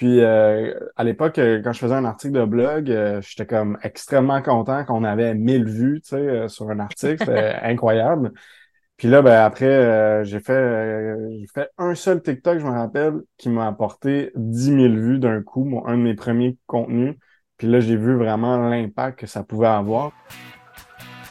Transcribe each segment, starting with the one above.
Puis euh, à l'époque, euh, quand je faisais un article de blog, euh, j'étais comme extrêmement content qu'on avait 1000 vues, tu sais, sur un article. C'était incroyable. Puis là, ben après, j'ai fait j'ai fait un seul TikTok, je me rappelle, qui m'a apporté 10 000 vues d'un coup, mon, un de mes premiers contenus. Puis là, j'ai vu vraiment l'impact que ça pouvait avoir.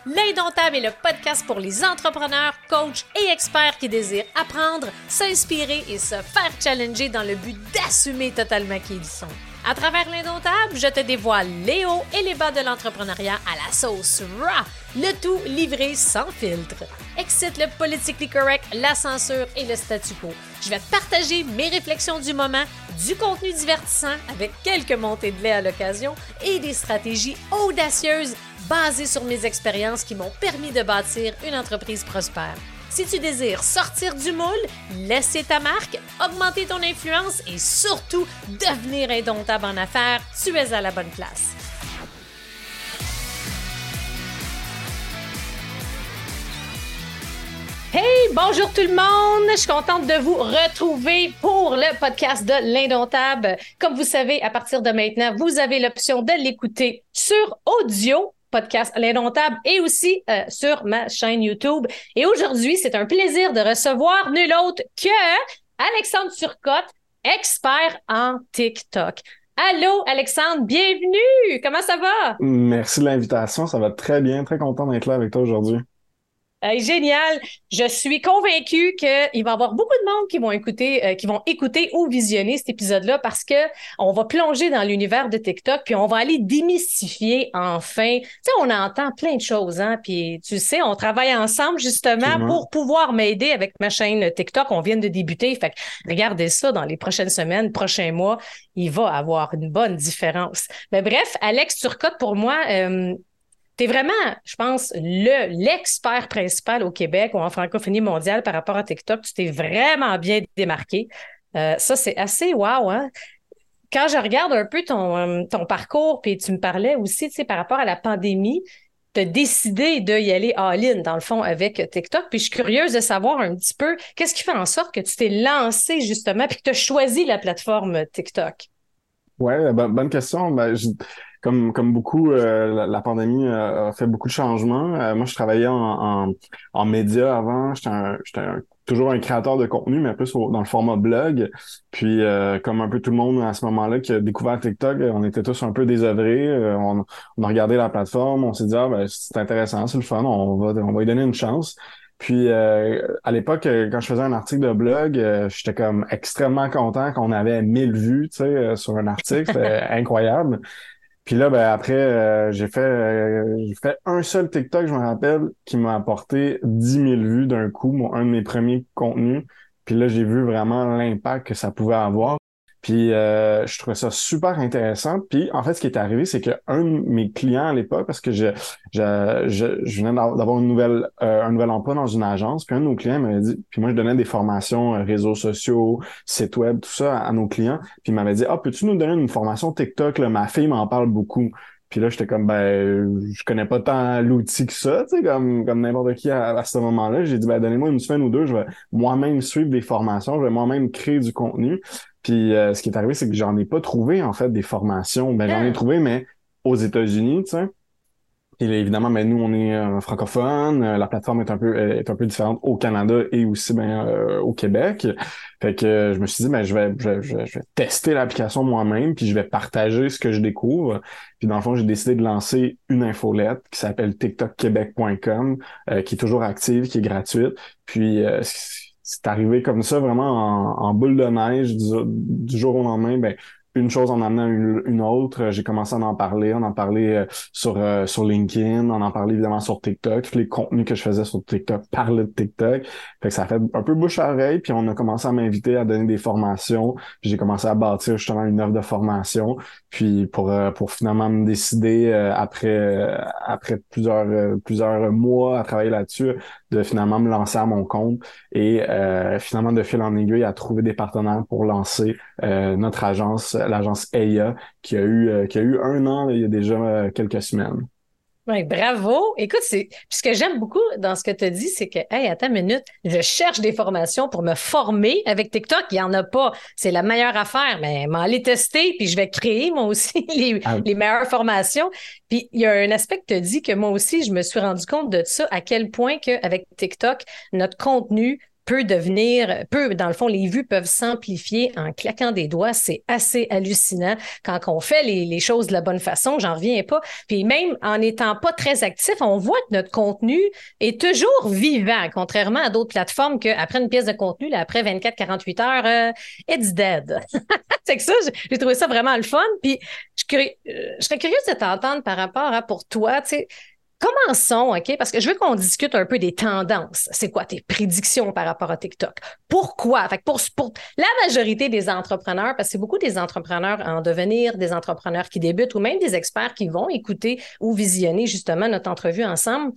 L'Indomptable est le podcast pour les entrepreneurs, coachs et experts qui désirent apprendre, s'inspirer et se faire challenger dans le but d'assumer totalement qui ils sont. À travers l'Indomptable, je te dévoile les hauts et les bas de l'entrepreneuriat à la sauce raw, le tout livré sans filtre. Excite le politically correct, la censure et le statu quo. Je vais partager mes réflexions du moment, du contenu divertissant avec quelques montées de lait à l'occasion et des stratégies audacieuses basé sur mes expériences qui m'ont permis de bâtir une entreprise prospère. Si tu désires sortir du moule, laisser ta marque, augmenter ton influence et surtout devenir indomptable en affaires, tu es à la bonne place. Hey, bonjour tout le monde! Je suis contente de vous retrouver pour le podcast de l'Indomptable. Comme vous savez, à partir de maintenant, vous avez l'option de l'écouter sur audio podcast L'Indomptable et aussi euh, sur ma chaîne YouTube. Et aujourd'hui, c'est un plaisir de recevoir nul autre que Alexandre Turcotte, expert en TikTok. Allô, Alexandre, bienvenue! Comment ça va? Merci de l'invitation, ça va très bien, très content d'être là avec toi aujourd'hui génial. Je suis convaincue qu'il va y avoir beaucoup de monde qui vont écouter, euh, qui vont écouter ou visionner cet épisode-là parce que on va plonger dans l'univers de TikTok puis on va aller démystifier enfin. Tu sais, on entend plein de choses, hein. Puis tu sais, on travaille ensemble justement pour pouvoir m'aider avec ma chaîne TikTok. On vient de débuter. Fait que regardez ça dans les prochaines semaines, prochains mois. Il va avoir une bonne différence. Mais bref, Alex Turcotte, pour moi, euh, tu vraiment, je pense, le l'expert principal au Québec ou en francophonie mondiale par rapport à TikTok. Tu t'es vraiment bien démarqué. Euh, ça, c'est assez wow, hein? Quand je regarde un peu ton, euh, ton parcours, puis tu me parlais aussi, par rapport à la pandémie, tu as décidé d'y aller all-in, dans le fond, avec TikTok. Puis je suis curieuse de savoir un petit peu, qu'est-ce qui fait en sorte que tu t'es lancé, justement, puis que tu as choisi la plateforme TikTok? Oui, bonne question. Ben, comme, comme beaucoup, euh, la, pandémie a fait beaucoup de changements. Euh, moi, je travaillais en, en, en médias avant. J'étais toujours un créateur de contenu, mais plus dans le format blog. Puis, euh, comme un peu tout le monde à ce moment-là qui a découvert TikTok, on était tous un peu désœuvrés. On, on, a regardé la plateforme, on s'est dit, ah, ben, c'est intéressant, c'est le fun, on va, on va lui donner une chance. Puis à l'époque, quand je faisais un article de blog, j'étais comme extrêmement content qu'on avait 1000 vues, tu sais, sur un article, c'était incroyable. Puis là, ben après, euh, j'ai fait euh, j'ai fait un seul TikTok, je me rappelle, qui m'a apporté 10 000 vues d'un coup, un de mes premiers contenus. Puis là, j'ai vu vraiment l'impact que ça pouvait avoir. Puis euh, je trouvais ça super intéressant. Puis en fait, ce qui est arrivé, c'est qu'un de mes clients à l'époque, parce que je, je, je, je venais d'avoir une nouvelle, euh, un nouvel emploi dans une agence, puis un de nos clients m'avait dit, puis moi je donnais des formations euh, réseaux sociaux, sites web, tout ça à, nos clients. Puis il m'avait dit, ah, peux-tu nous donner une formation TikTok? Là? Ma fille m'en parle beaucoup. Puis là, j'étais comme, ben, je connais pas tant l'outil que ça, tu sais, comme, comme n'importe qui à, ce moment-là. J'ai dit, ben, donnez-moi une semaine ou deux, je vais moi-même suivre des formations, je vais moi-même créer du contenu. Puis euh, ce qui est arrivé, c'est que j'en ai pas trouvé, en fait, des formations. Ben, j'en ai ah. trouvé, mais aux États-Unis, tu sais. Et évidemment, ben, nous, on est euh, francophone. Euh, la plateforme est un peu est un peu différente au Canada et aussi ben, au Québec. Fait que je me suis dit, ben, je vais, je, je, vais tester l'application moi-même, puis je vais partager ce que je découvre. Puis dans le fond, j'ai décidé de lancer une infolette qui s'appelle tiktokquebec.com, qui est toujours active, qui est gratuite. Puis c'est arrivé comme ça, vraiment en, boule de neige du, jour au lendemain. Ben, une chose en amenant une, autre. J'ai commencé à en parler, on en parlait euh, sur euh, sur LinkedIn, on en parlait évidemment sur TikTok. Tous les contenus que je faisais sur TikTok parlaient de TikTok. Fait que ça a fait un peu bouche à oreille, puis on a commencé à m'inviter à donner des formations. Puis j'ai commencé à bâtir justement une offre de formation. Puis pour euh, pour finalement me décider après après plusieurs plusieurs mois à travailler là-dessus, de finalement me lancer à mon compte et finalement de fil en aiguille à trouver des partenaires pour lancer notre agence l'agence EIA, qui a eu, euh, qui a eu un an il y a déjà euh, quelques semaines. Oui, bravo. Écoute, c'est ce que j'aime beaucoup dans ce que tu as dit, c'est que, hey, attends une minute, je cherche des formations pour me former avec TikTok. Il n'y en a pas. C'est la meilleure affaire, mais m'aller tester, puis je vais créer moi aussi les, ah les meilleures formations. Puis il y a un aspect que tu as dit que moi aussi, je me suis rendu compte de ça, à quel point qu'avec TikTok, notre contenu peut devenir, peut, dans le fond, les vues peuvent s'amplifier en claquant des doigts. C'est assez hallucinant quand on fait les, choses de la bonne façon. J'en reviens pas. Puis même en n'étant pas très actif, on voit que notre contenu est toujours vivant, contrairement à d'autres plateformes qu'après une pièce de contenu, après 24-48 heures, euh, it's dead. c'est que ça, j'ai trouvé ça vraiment le fun. Puis je, euh, je serais curieuse de t'entendre par rapport à pour toi, tu sais, Commençons, OK? Parce que je veux qu'on discute un peu des tendances. C'est quoi tes prédictions par rapport à TikTok? Pourquoi? Fait pour, pour la majorité des entrepreneurs, parce que c'est beaucoup des entrepreneurs en devenir, des entrepreneurs qui débutent ou même des experts qui vont écouter ou visionner justement notre entrevue ensemble,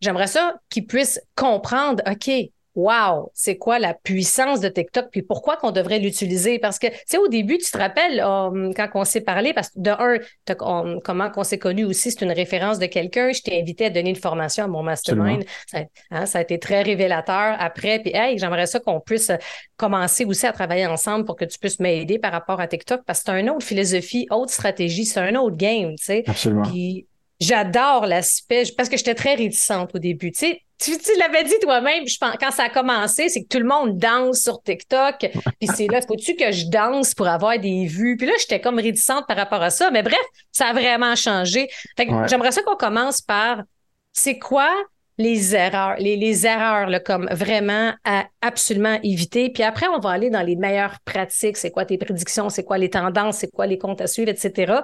j'aimerais ça qu'ils puissent comprendre, OK, wow, c'est quoi la puissance de TikTok, puis pourquoi qu'on devrait l'utiliser? Parce que, tu sais, au début, tu te rappelles, um, quand on s'est parlé, parce que de un, comment qu'on s'est connu aussi, c'est une référence de quelqu'un. Je t'ai invité à donner une formation à mon mastermind. Hein, ça, a été très révélateur après. Puis, hey, j'aimerais ça qu'on puisse commencer aussi à travailler ensemble pour que tu puisses m'aider par rapport à TikTok, parce que c'est une autre philosophie, autre stratégie, c'est un autre game, tu sais. Absolument. J'adore l'aspect, parce que j'étais très réticente au début. Tu sais, tu, l'avais dit toi-même, je pense, quand ça a commencé, c'est que tout le monde danse sur TikTok. Puis c'est là, faut-tu que je danse pour avoir des vues? Puis là, j'étais comme réticente par rapport à ça. Mais bref, ça a vraiment changé. j'aimerais ça qu'on commence par c'est quoi les erreurs, les, les erreurs là, comme vraiment à absolument éviter? Puis après, on va aller dans les meilleures pratiques. C'est quoi tes prédictions? C'est quoi les tendances? C'est quoi les comptes à suivre, etc.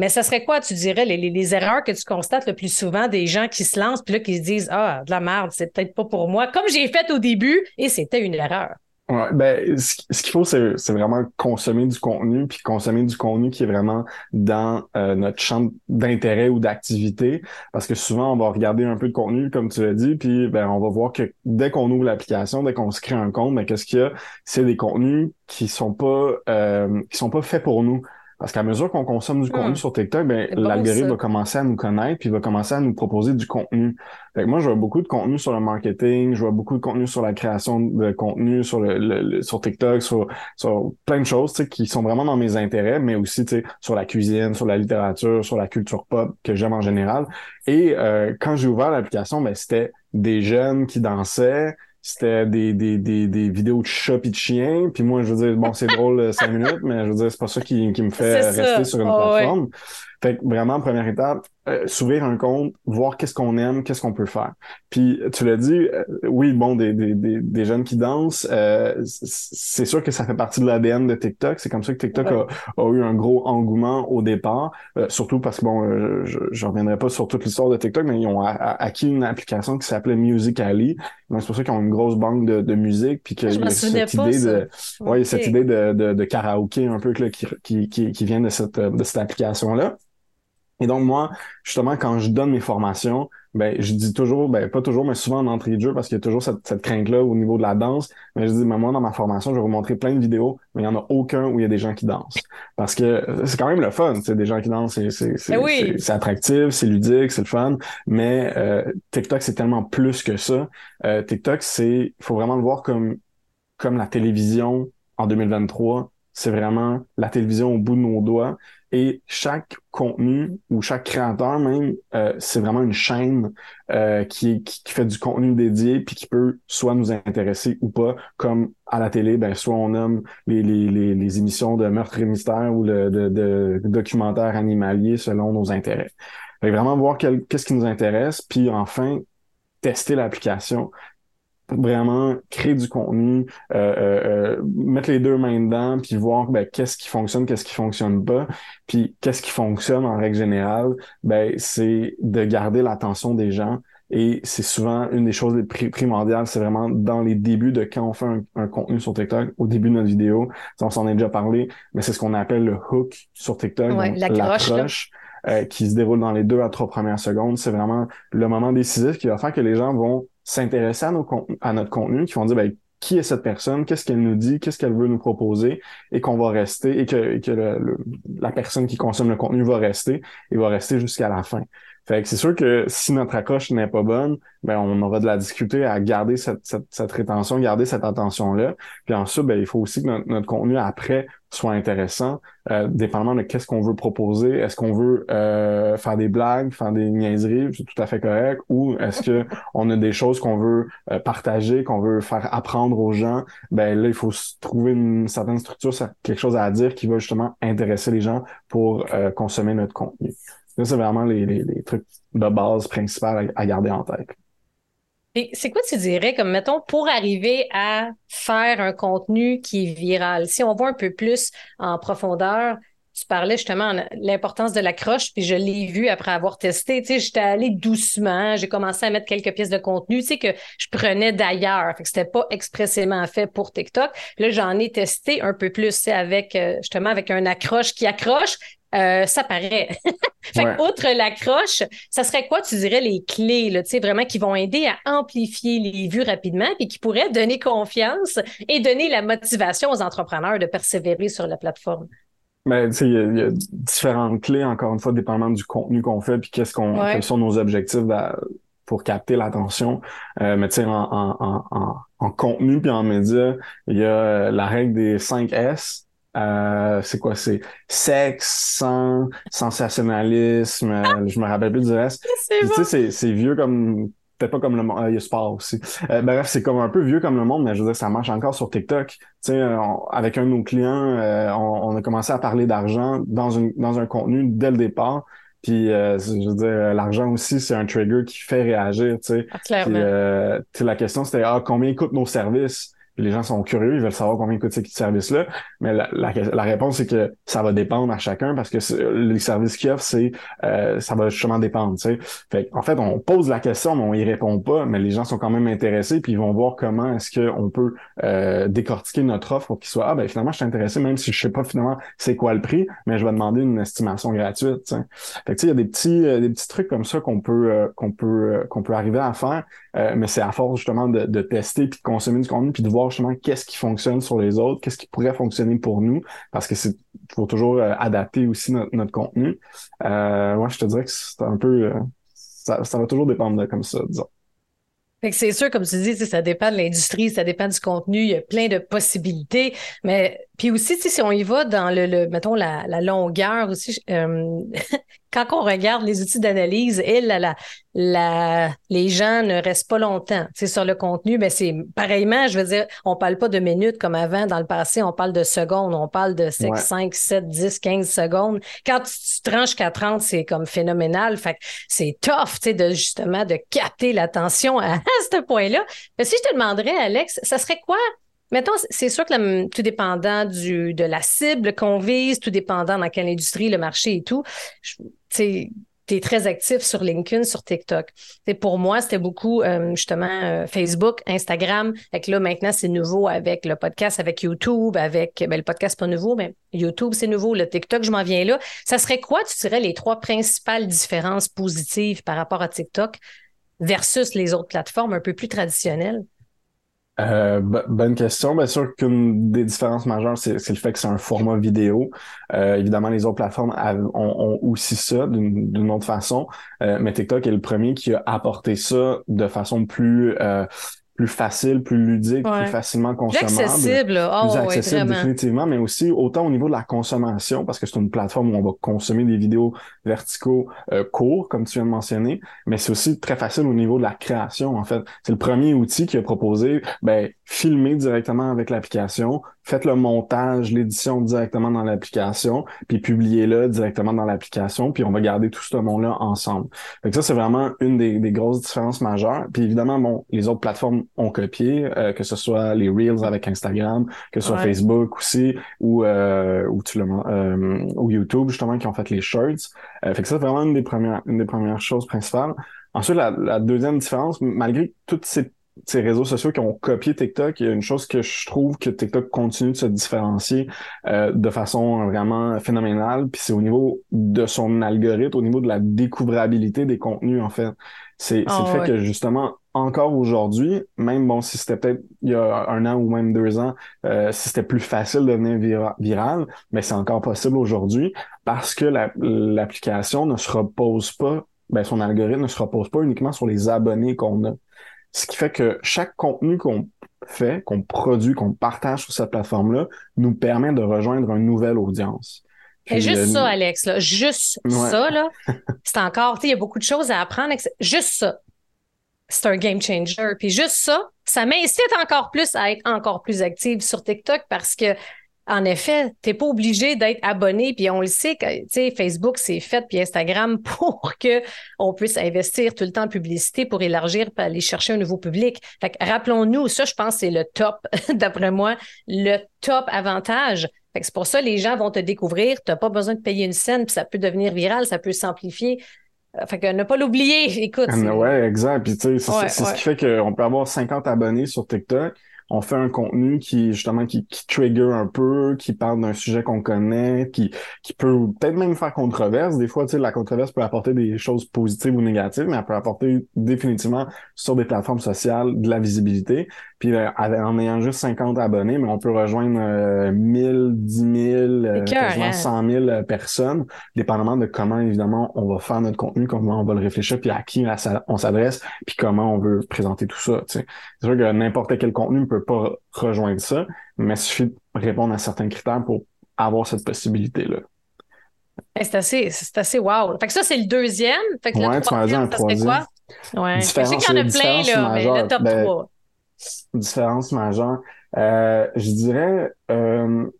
Mais ça serait quoi, tu dirais, les, erreurs que tu constates le plus souvent des gens qui se lancent puis là qui se disent Ah, de la merde, c'est peut-être pas pour moi, comme j'ai fait au début et c'était une erreur. Ouais, ben, ce, qu'il faut, c'est, vraiment consommer du contenu, puis consommer du contenu qui est vraiment dans euh, notre champ d'intérêt ou d'activité. Parce que souvent, on va regarder un peu de contenu, comme tu l'as dit, puis ben, on va voir que dès qu'on ouvre l'application, dès qu'on se crée un compte, ben, qu'est-ce qu'il y a? C'est des contenus qui sont pas euh, qui sont pas faits pour nous. Parce qu'à mesure qu'on consomme du contenu hmm. sur TikTok, ben, l'algorithme va commencer à nous connaître puis va commencer à nous proposer du contenu. Fait que moi, je vois beaucoup de contenu sur le marketing, je vois beaucoup de contenu sur la création de contenu sur le, sur TikTok, sur, sur plein de choses qui sont vraiment dans mes intérêts, mais aussi sur la cuisine, sur la littérature, sur la culture pop que j'aime en général. Et euh, quand j'ai ouvert l'application, ben, c'était des jeunes qui dansaient, c'était des, des, des, des, vidéos de chats et de chiens. Puis moi, je veux dire, bon, c'est drôle euh, cinq minutes, mais je veux dire, c'est pas ça qui, qui me fait rester sur une ah plateforme. Fait que vraiment, première étape, euh, s'ouvrir un compte, voir qu'est-ce qu'on aime, qu'est-ce qu'on peut faire. Puis tu l'as dit, euh, oui, bon, des, des, des, jeunes qui dansent, euh, c'est sûr que ça fait partie de l'ADN de TikTok. C'est comme ça que TikTok a, a, eu un gros engouement au départ, surtout parce que bon, je, je reviendrai pas sur toute l'histoire de TikTok, mais ils ont acquis une application qui s'appelait Musical.ly. Donc c'est pour ça qu'ils ont une grosse banque de, de musique, puis qu'il y a cette idée de, ouais, cette idée de, de, de karaoké un peu là, qui, qui, qui, qui vient de cette de cette application là. Et donc, moi, justement, quand je donne mes formations, ben, je dis toujours, ben, pas toujours, mais souvent en entrée de jeu, parce qu'il y a toujours cette, cette crainte-là au niveau de la danse. Mais je dis, ben, moi, dans ma formation, je vais vous montrer plein de vidéos, mais il n'y en a aucun où il y a des gens qui dansent. Parce que c'est quand même le fun, c'est des gens qui dansent, c'est, c'est, c'est, ben c'est attractif, c'est ludique, c'est le fun. Mais euh, TikTok, c'est tellement plus que ça. Euh, TikTok, c'est, il faut vraiment le voir comme, comme la télévision en 2023. C'est vraiment la télévision au bout de nos doigts. Et chaque contenu ou chaque créateur même, euh, c'est vraiment une chaîne euh, qui, qui, fait du contenu dédié puis qui peut soit nous intéresser ou pas. Comme à la télé, ben soit on nomme les, les, les, les émissions de meurtre et mystère ou le, de, de documentaires animaliers selon nos intérêts. Fait vraiment voir qu'est-ce qui nous intéresse, puis enfin tester l'application vraiment créer du contenu, euh, euh, euh, mettre les deux mains dedans, puis voir ben, qu'est-ce qui fonctionne, qu'est-ce qui fonctionne pas, puis qu'est-ce qui fonctionne en règle générale, ben c'est de garder l'attention des gens. Et c'est souvent une des choses les primordiales, c'est vraiment dans les débuts de quand on fait un, contenu sur TikTok, au début de notre vidéo, on s'en est déjà parlé, mais c'est ce qu'on appelle le hook sur TikTok, donc la croche, qui se déroule dans les deux à trois premières secondes. C'est vraiment le moment décisif qui va faire que les gens vont s'intéresser à, notre contenu, qui vont dire ben, qui est cette personne, qu'est-ce qu'elle nous dit, qu'est-ce qu'elle veut nous proposer, et qu'on va rester, et que la personne qui consomme le contenu va rester, et va rester jusqu'à la fin. Fait que c'est sûr que si notre accroche n'est pas bonne, ben on aura de la difficulté à garder cette, cette, cette rétention, garder cette attention-là. Puis ensuite, ben, il faut aussi que notre, notre contenu après soit intéressant, euh, dépendamment de qu'est-ce qu'on veut proposer. Est-ce qu'on veut euh, faire des blagues, faire des niaiseries, c'est tout à fait correct, ou est-ce que on a des choses qu'on veut euh, partager, qu'on veut faire apprendre aux gens? Ben là, il faut trouver une certaine structure, quelque chose à dire qui va justement intéresser les gens pour euh, consommer notre contenu. Ça, c'est vraiment les, trucs de base principaux à garder en tête. C'est quoi tu dirais, comme mettons, pour arriver à faire un contenu qui est viral? Si on voit un peu plus en profondeur, tu parlais justement de l'importance de la croche, puis je l'ai vu après avoir testé. Tu sais, j'étais allée doucement, j'ai commencé à mettre quelques pièces de contenu, tu sais, que je prenais d'ailleurs. Fait que c'était pas expressément fait pour TikTok. Là, j'en ai testé un peu plus, tu avec, euh, justement, avec un accroche qui accroche, euh, ça paraît. fait outre l'accroche, ça serait quoi, tu dirais, les clés, là, tu sais, vraiment qui vont aider à amplifier les vues rapidement et qui pourraient donner confiance et donner la motivation aux entrepreneurs de persévérer sur la plateforme? Ben, tu sais, il y, a différentes clés, encore une fois, dépendamment du contenu qu'on fait puis qu'est-ce qu'on, quels sont nos objectifs pour capter l'attention. Euh, mais tu sais, en, en, en, en, contenu puis en média, il y a la règle des 5 S. Euh, c'est quoi? C'est sexe sans sensationnalisme euh, je me rappelle plus du reste tu sais c'est vieux comme peut-être pas comme le monde il y a sport aussi euh, bref c'est comme un peu vieux comme le monde mais je veux dire ça marche encore sur TikTok tu sais avec un de nos clients on, a commencé à parler d'argent dans une dans un contenu dès le départ puis, je veux dire, l'argent aussi, c'est un trigger qui fait réagir, tu sais. Ah, clairement. Puis, la question, c'était, ah, combien coûtent nos services? Les gens sont curieux, ils veulent savoir combien coûte ce service-là. Mais la, la, réponse, c'est que ça va dépendre à chacun parce que les services qu'ils offrent, c'est euh, ça va justement dépendre. Fait en fait, on pose la question, mais on y répond pas, mais les gens sont quand même intéressés, puis ils vont voir comment est-ce qu'on peut euh, décortiquer notre offre pour qu'ils soient Ah ben finalement, je suis intéressé, même si je sais pas finalement c'est quoi le prix, mais je vais demander une estimation gratuite. Tu sais. Fait que il y a des petits, euh, des petits trucs comme ça qu'on peut qu'on peut qu'on peut arriver à faire, mais c'est à force justement de, de tester puis de consommer du contenu puis de voir justement qu'est-ce qui fonctionne sur les autres, qu'est-ce qui pourrait fonctionner pour nous, parce que c'est faut toujours euh, adapter aussi notre, contenu. Euh, moi, je te dirais que c'est un peu euh, ça, ça va toujours dépendre de comme ça, disons. Fait que c'est sûr, comme tu dis, ça dépend de l'industrie, ça dépend du contenu, il y a plein de possibilités. Mais puis aussi, si on y va dans le, le mettons, la, la longueur aussi, euh, quand on regarde les outils d'analyse, et la, la, la, les gens ne restent pas longtemps. C'est sur le contenu, mais c'est pareillement, je veux dire, on parle pas de minutes comme avant dans le passé, on parle de secondes, on parle de 5, 5 7, 10, 15 secondes. Quand tu, tranches qu'à 30, c'est comme phénoménal. Fait c'est tough, tu sais, de justement de capter l'attention à, à ce point-là. Mais si je te demanderais, Alex, ça serait quoi Mettons, c'est sûr que tout dépendant du, de la cible qu'on vise, tout dépendant dans quelle industrie, le marché et tout, tu es très actif sur LinkedIn, sur TikTok. Pour moi, c'était beaucoup euh, justement euh, Facebook, Instagram. Fait que là, maintenant, c'est nouveau avec le podcast, avec YouTube, avec ben, le podcast, pas nouveau, mais YouTube, c'est nouveau. Le TikTok, je m'en viens là. Ça serait quoi, tu dirais, les trois principales différences positives par rapport à TikTok versus les autres plateformes un peu plus traditionnelles? Euh, bonne question. Bien sûr qu'une des différences majeures, c'est le fait que c'est un format vidéo. Euh, évidemment, les autres plateformes ont, aussi ça d'une autre façon, euh, mais TikTok est le premier qui a apporté ça de façon plus plus facile, plus ludique, plus facilement consommable. Plus accessible, oh, plus accessible définitivement, mais aussi autant au niveau de la consommation, parce que c'est une plateforme où on va consommer des vidéos verticaux euh, courts, comme tu viens de mentionner, mais c'est aussi très facile au niveau de la création, en fait. C'est le premier outil qui a proposé, ben, filmer directement avec l'application, faites le montage, l'édition directement dans l'application, puis publiez-le directement dans l'application, puis on va garder tout ce monde-là ensemble. Fait que ça, c'est vraiment une des, des, grosses différences majeures. Puis évidemment, bon, les autres plateformes ont copié, euh, que ce soit les Reels avec Instagram, que ce soit Facebook aussi, ou euh, ou, tu le, euh, ou YouTube, justement, qui ont fait les shorts. Euh, fait que ça, c'est vraiment une des premières, une des premières choses principales. Ensuite, la, la deuxième différence, malgré toutes ces ces réseaux sociaux qui ont copié TikTok, il y a une chose que je trouve que TikTok continue de se différencier euh, de façon vraiment phénoménale, puis c'est au niveau de son algorithme, au niveau de la découvrabilité des contenus, en fait. C'est le ah fait que justement, encore aujourd'hui, même bon, si c'était peut-être il y a un an ou même deux ans, euh, si c'était plus facile de devenir viral, mais c'est encore possible aujourd'hui parce que l'application ne se repose pas ben, son algorithme ne se repose pas uniquement sur les abonnés qu'on a. Ce qui fait que chaque contenu qu'on fait, qu'on produit, qu'on partage sur cette plateforme-là, nous permet de rejoindre une nouvelle audience. Et juste ça, Alex, là, juste ça, là, c'est encore, il y a beaucoup de choses à apprendre. Juste ça, c'est un game changer. Puis juste ça, ça m'incite encore plus à être encore plus active sur TikTok parce que en effet, tu n'es pas obligé d'être abonné, puis on le sait que Facebook, c'est fait, puis Instagram pour que on puisse investir tout le temps en publicité pour élargir, pour aller chercher un nouveau public. Fait rappelons-nous, ça, je pense, c'est le top, d'après moi, le top avantage. Fait c'est pour ça les gens vont te découvrir, tu n'as pas besoin de payer une scène, puis ça peut devenir viral, ça peut s'amplifier. Euh, fait que ne pas l'oublier, écoute. Ouais, exact. Puis tu sais, c'est ce qui fait qu'on peut avoir 50 abonnés sur TikTok, on fait un contenu qui justement qui, qui trigger un peu, qui parle d'un sujet qu'on connaît, qui, qui peut peut-être même faire controverse. Des fois, tu sais, la controverse peut apporter des choses positives ou négatives, mais elle peut apporter définitivement sur des plateformes sociales de la visibilité. Puis euh, en ayant juste 50 abonnés, mais on peut rejoindre euh, 1000, 10 000, quasiment 100 000 personnes, dépendamment de comment évidemment on va faire notre contenu, comment on va le réfléchir, puis à qui on s'adresse, puis comment on veut présenter tout ça. C'est sûr que n'importe quel contenu peut pas rejoindre ça, mais il suffit de répondre à certains critères pour avoir cette possibilité-là. c'est assez, c'est assez wow. Fait que ça, c'est le deuxième. Fait que ouais, le troisième, ça serait quoi? Ouais. Je sais qu'il y en a plein, là, mais le top 3. Différence majeure. Euh, je dirais euh,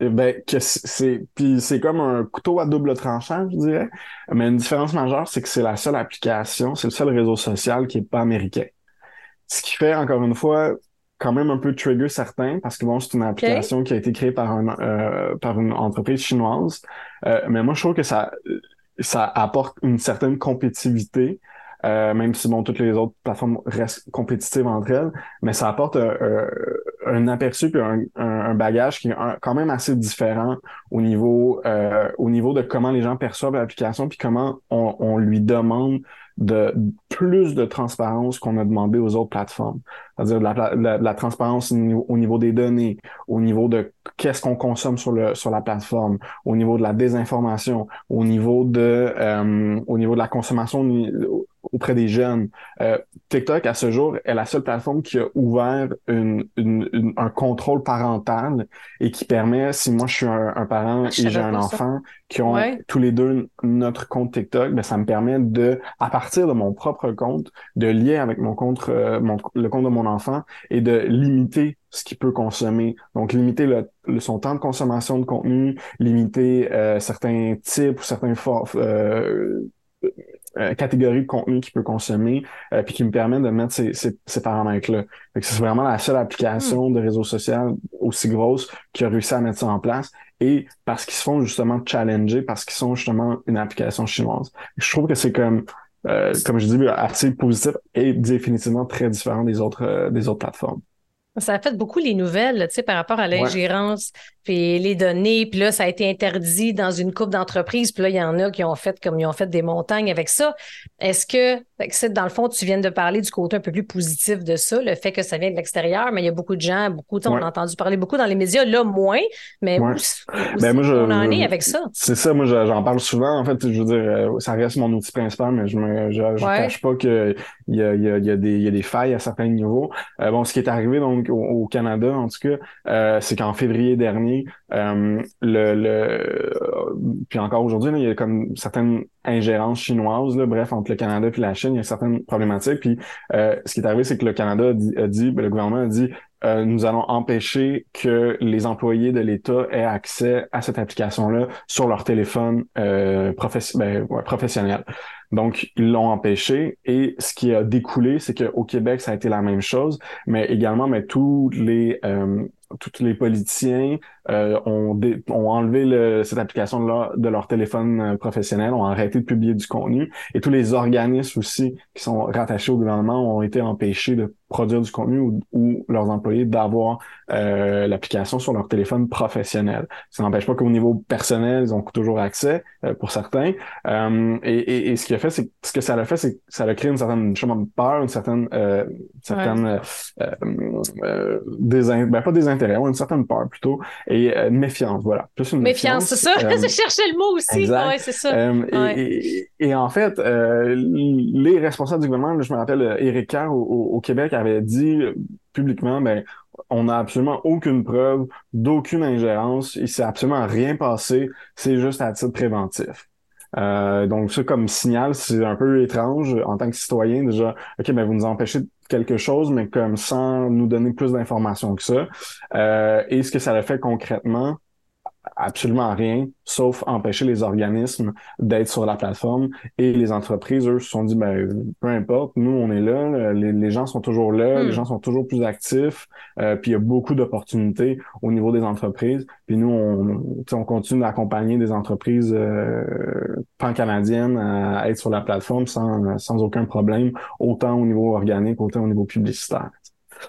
ben, que c'est puis c'est comme un couteau à double tranchant, je dirais. Mais une différence majeure, c'est que c'est la seule application, c'est le seul réseau social qui est pas américain. Ce qui fait, encore une fois, quand même un peu trigger certains parce que bon, c'est une application qui a été créée par, un, euh, par une entreprise chinoise. Mais moi, je trouve que ça, ça apporte une certaine compétitivité. Euh, même si bon, toutes les autres plateformes restent compétitives entre elles, mais ça apporte un aperçu puis un, un, bagage qui est quand même assez différent au niveau au niveau de comment les gens perçoivent l'application puis comment on, on lui demande de plus de transparence qu'on a demandé aux autres plateformes. C'est-à-dire de la, la, transparence au niveau, des données, au niveau de qu'est-ce qu'on consomme sur, le, sur la plateforme, au niveau de la désinformation, au niveau de, euh, au niveau de la consommation auprès des jeunes. Euh, TikTok, à ce jour, est la seule plateforme qui a ouvert une, une, un contrôle parental et qui permet, si moi je suis un, parent et j'ai un enfant qui ont tous les deux notre compte TikTok, ben, ça me permet de, à partir de mon propre compte, de lier avec mon compte, euh, mon, le compte de mon enfant et de limiter ce qu'il peut consommer. Donc, limiter le, son temps de consommation de contenu, limiter euh, certains types ou certains euh, euh, catégories de contenu qu'il peut consommer, euh, puis qui me permet de mettre ces, ces, ces paramètres-là. C'est vraiment la seule application hmm. de réseau social aussi grosse qui a réussi à mettre ça en place et parce qu'ils se font justement challenger, parce qu'ils sont justement une application chinoise. Je trouve que c'est comme euh, comme je dis, assez positif et définitivement très différent des autres, des autres plateformes. Ça a fait beaucoup les nouvelles, tu sais, par rapport à l'ingérence, puis les données, puis là, ça a été interdit dans une coupe d'entreprises, puis là, il y en a qui ont fait comme ils ont fait des montagnes avec ça. Est-ce que, dans le fond, tu viens de parler du côté un peu plus positif de ça, le fait que ça vient de l'extérieur, mais il y a beaucoup de gens, beaucoup, on a entendu parler beaucoup dans les médias, là, moins, mais ben, moi, je, on en est avec ça? C'est ça, moi, j'en parle souvent. En fait, je veux dire, euh, ça reste mon outil principal, mais je ne je, je cache pas qu'il y a, y, a, y, a des, y a des failles à certains niveaux. Euh, bon, ce qui est arrivé, donc, au, Canada, en tout cas, euh, c'est qu'en février dernier, euh, le, le puis encore aujourd'hui, il y a comme certaines ingérences chinoises, là, bref, entre le Canada et la Chine, il y a certaines problématiques. Puis euh, ce qui est arrivé, c'est que le Canada a dit, ben, le gouvernement a dit nous allons empêcher que les employés de l'État aient accès à cette application-là sur leur téléphone euh, ben, professionnel. Donc, ils l'ont empêché et ce qui a découlé, c'est qu'au Québec, ça a été la même chose, mais également, mais tous les euh, tous les politiciens euh, ont, ont enlevé cette application -là de leur téléphone euh, professionnel, ont arrêté de publier du contenu et tous les organismes aussi qui sont rattachés au gouvernement ont été empêchés de produire du contenu ou, leurs employés d'avoir euh, l'application sur leur téléphone professionnel. Ça n'empêche pas qu'au niveau personnel, ils ont toujours accès euh, pour certains. Euh, et, et, ce qui a fait, c'est ce que ça a fait, c'est que ça a créé une certaine de peur, une certaine certaine ben, pas désintérêt, une certaine peur plutôt. Et euh, méfiance, voilà. Plus une méfiance. c'est ça. Euh, je cherchais le mot aussi. Ouais, c'est ça. et, en fait, les responsables du gouvernement, je me rappelle, Éric Kerr au, au, Québec avait dit publiquement, ben, on n'a absolument aucune preuve d'aucune ingérence. Il s'est absolument rien passé. C'est juste à titre préventif. Euh, donc ça comme signal, c'est un peu étrange en tant que citoyen déjà. Ok, ben vous nous empêchez quelque chose, mais comme sans nous donner plus d'informations que ça. Euh, et ce que ça a fait concrètement, absolument rien, sauf empêcher les organismes d'être sur la plateforme. Et les entreprises, eux, se sont dit, ben, peu importe, nous, on est là, les, gens sont toujours là, les hmm. gens sont toujours plus actifs, euh, puis il y a beaucoup d'opportunités au niveau des entreprises. Puis nous, on, on continue d'accompagner des entreprises euh, pan-canadiennes à être sur la plateforme sans, sans aucun problème, autant au niveau organique, autant au niveau publicitaire.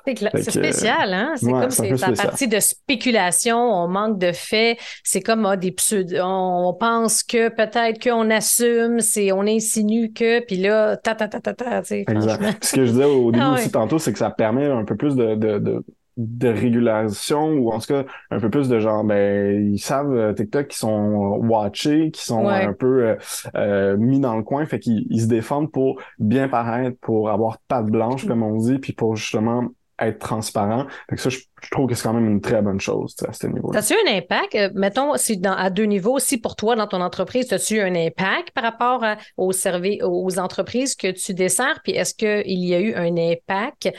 C'est spécial, hein? C'est comme c'est à partir de spéculation, on manque de faits, c'est comme ah, des pseudo. On pense que peut-être qu'on assume, c'est on insinue que, puis là, ta ta ta ta ta. Exact. Ce que je disais au début ah aussi tantôt, c'est que ça permet un peu plus de, de, de de régulation ou en tout cas un peu plus de genre ben ils savent euh, TikTok qui sont watchés qui sont un peu euh, euh, mis dans le coin fait qu'ils se défendent pour bien paraître pour avoir patte blanche comme on dit puis pour justement être transparent. Fait que ça, je, trouve que c'est quand même une très bonne chose à ce niveau-là. As-tu un impact? Euh, mettons, si dans, à deux niveaux, si pour toi, dans ton entreprise, as-tu un impact par rapport aux, aux entreprises que tu desserres? Puis est-ce qu'il y a eu un impact euh,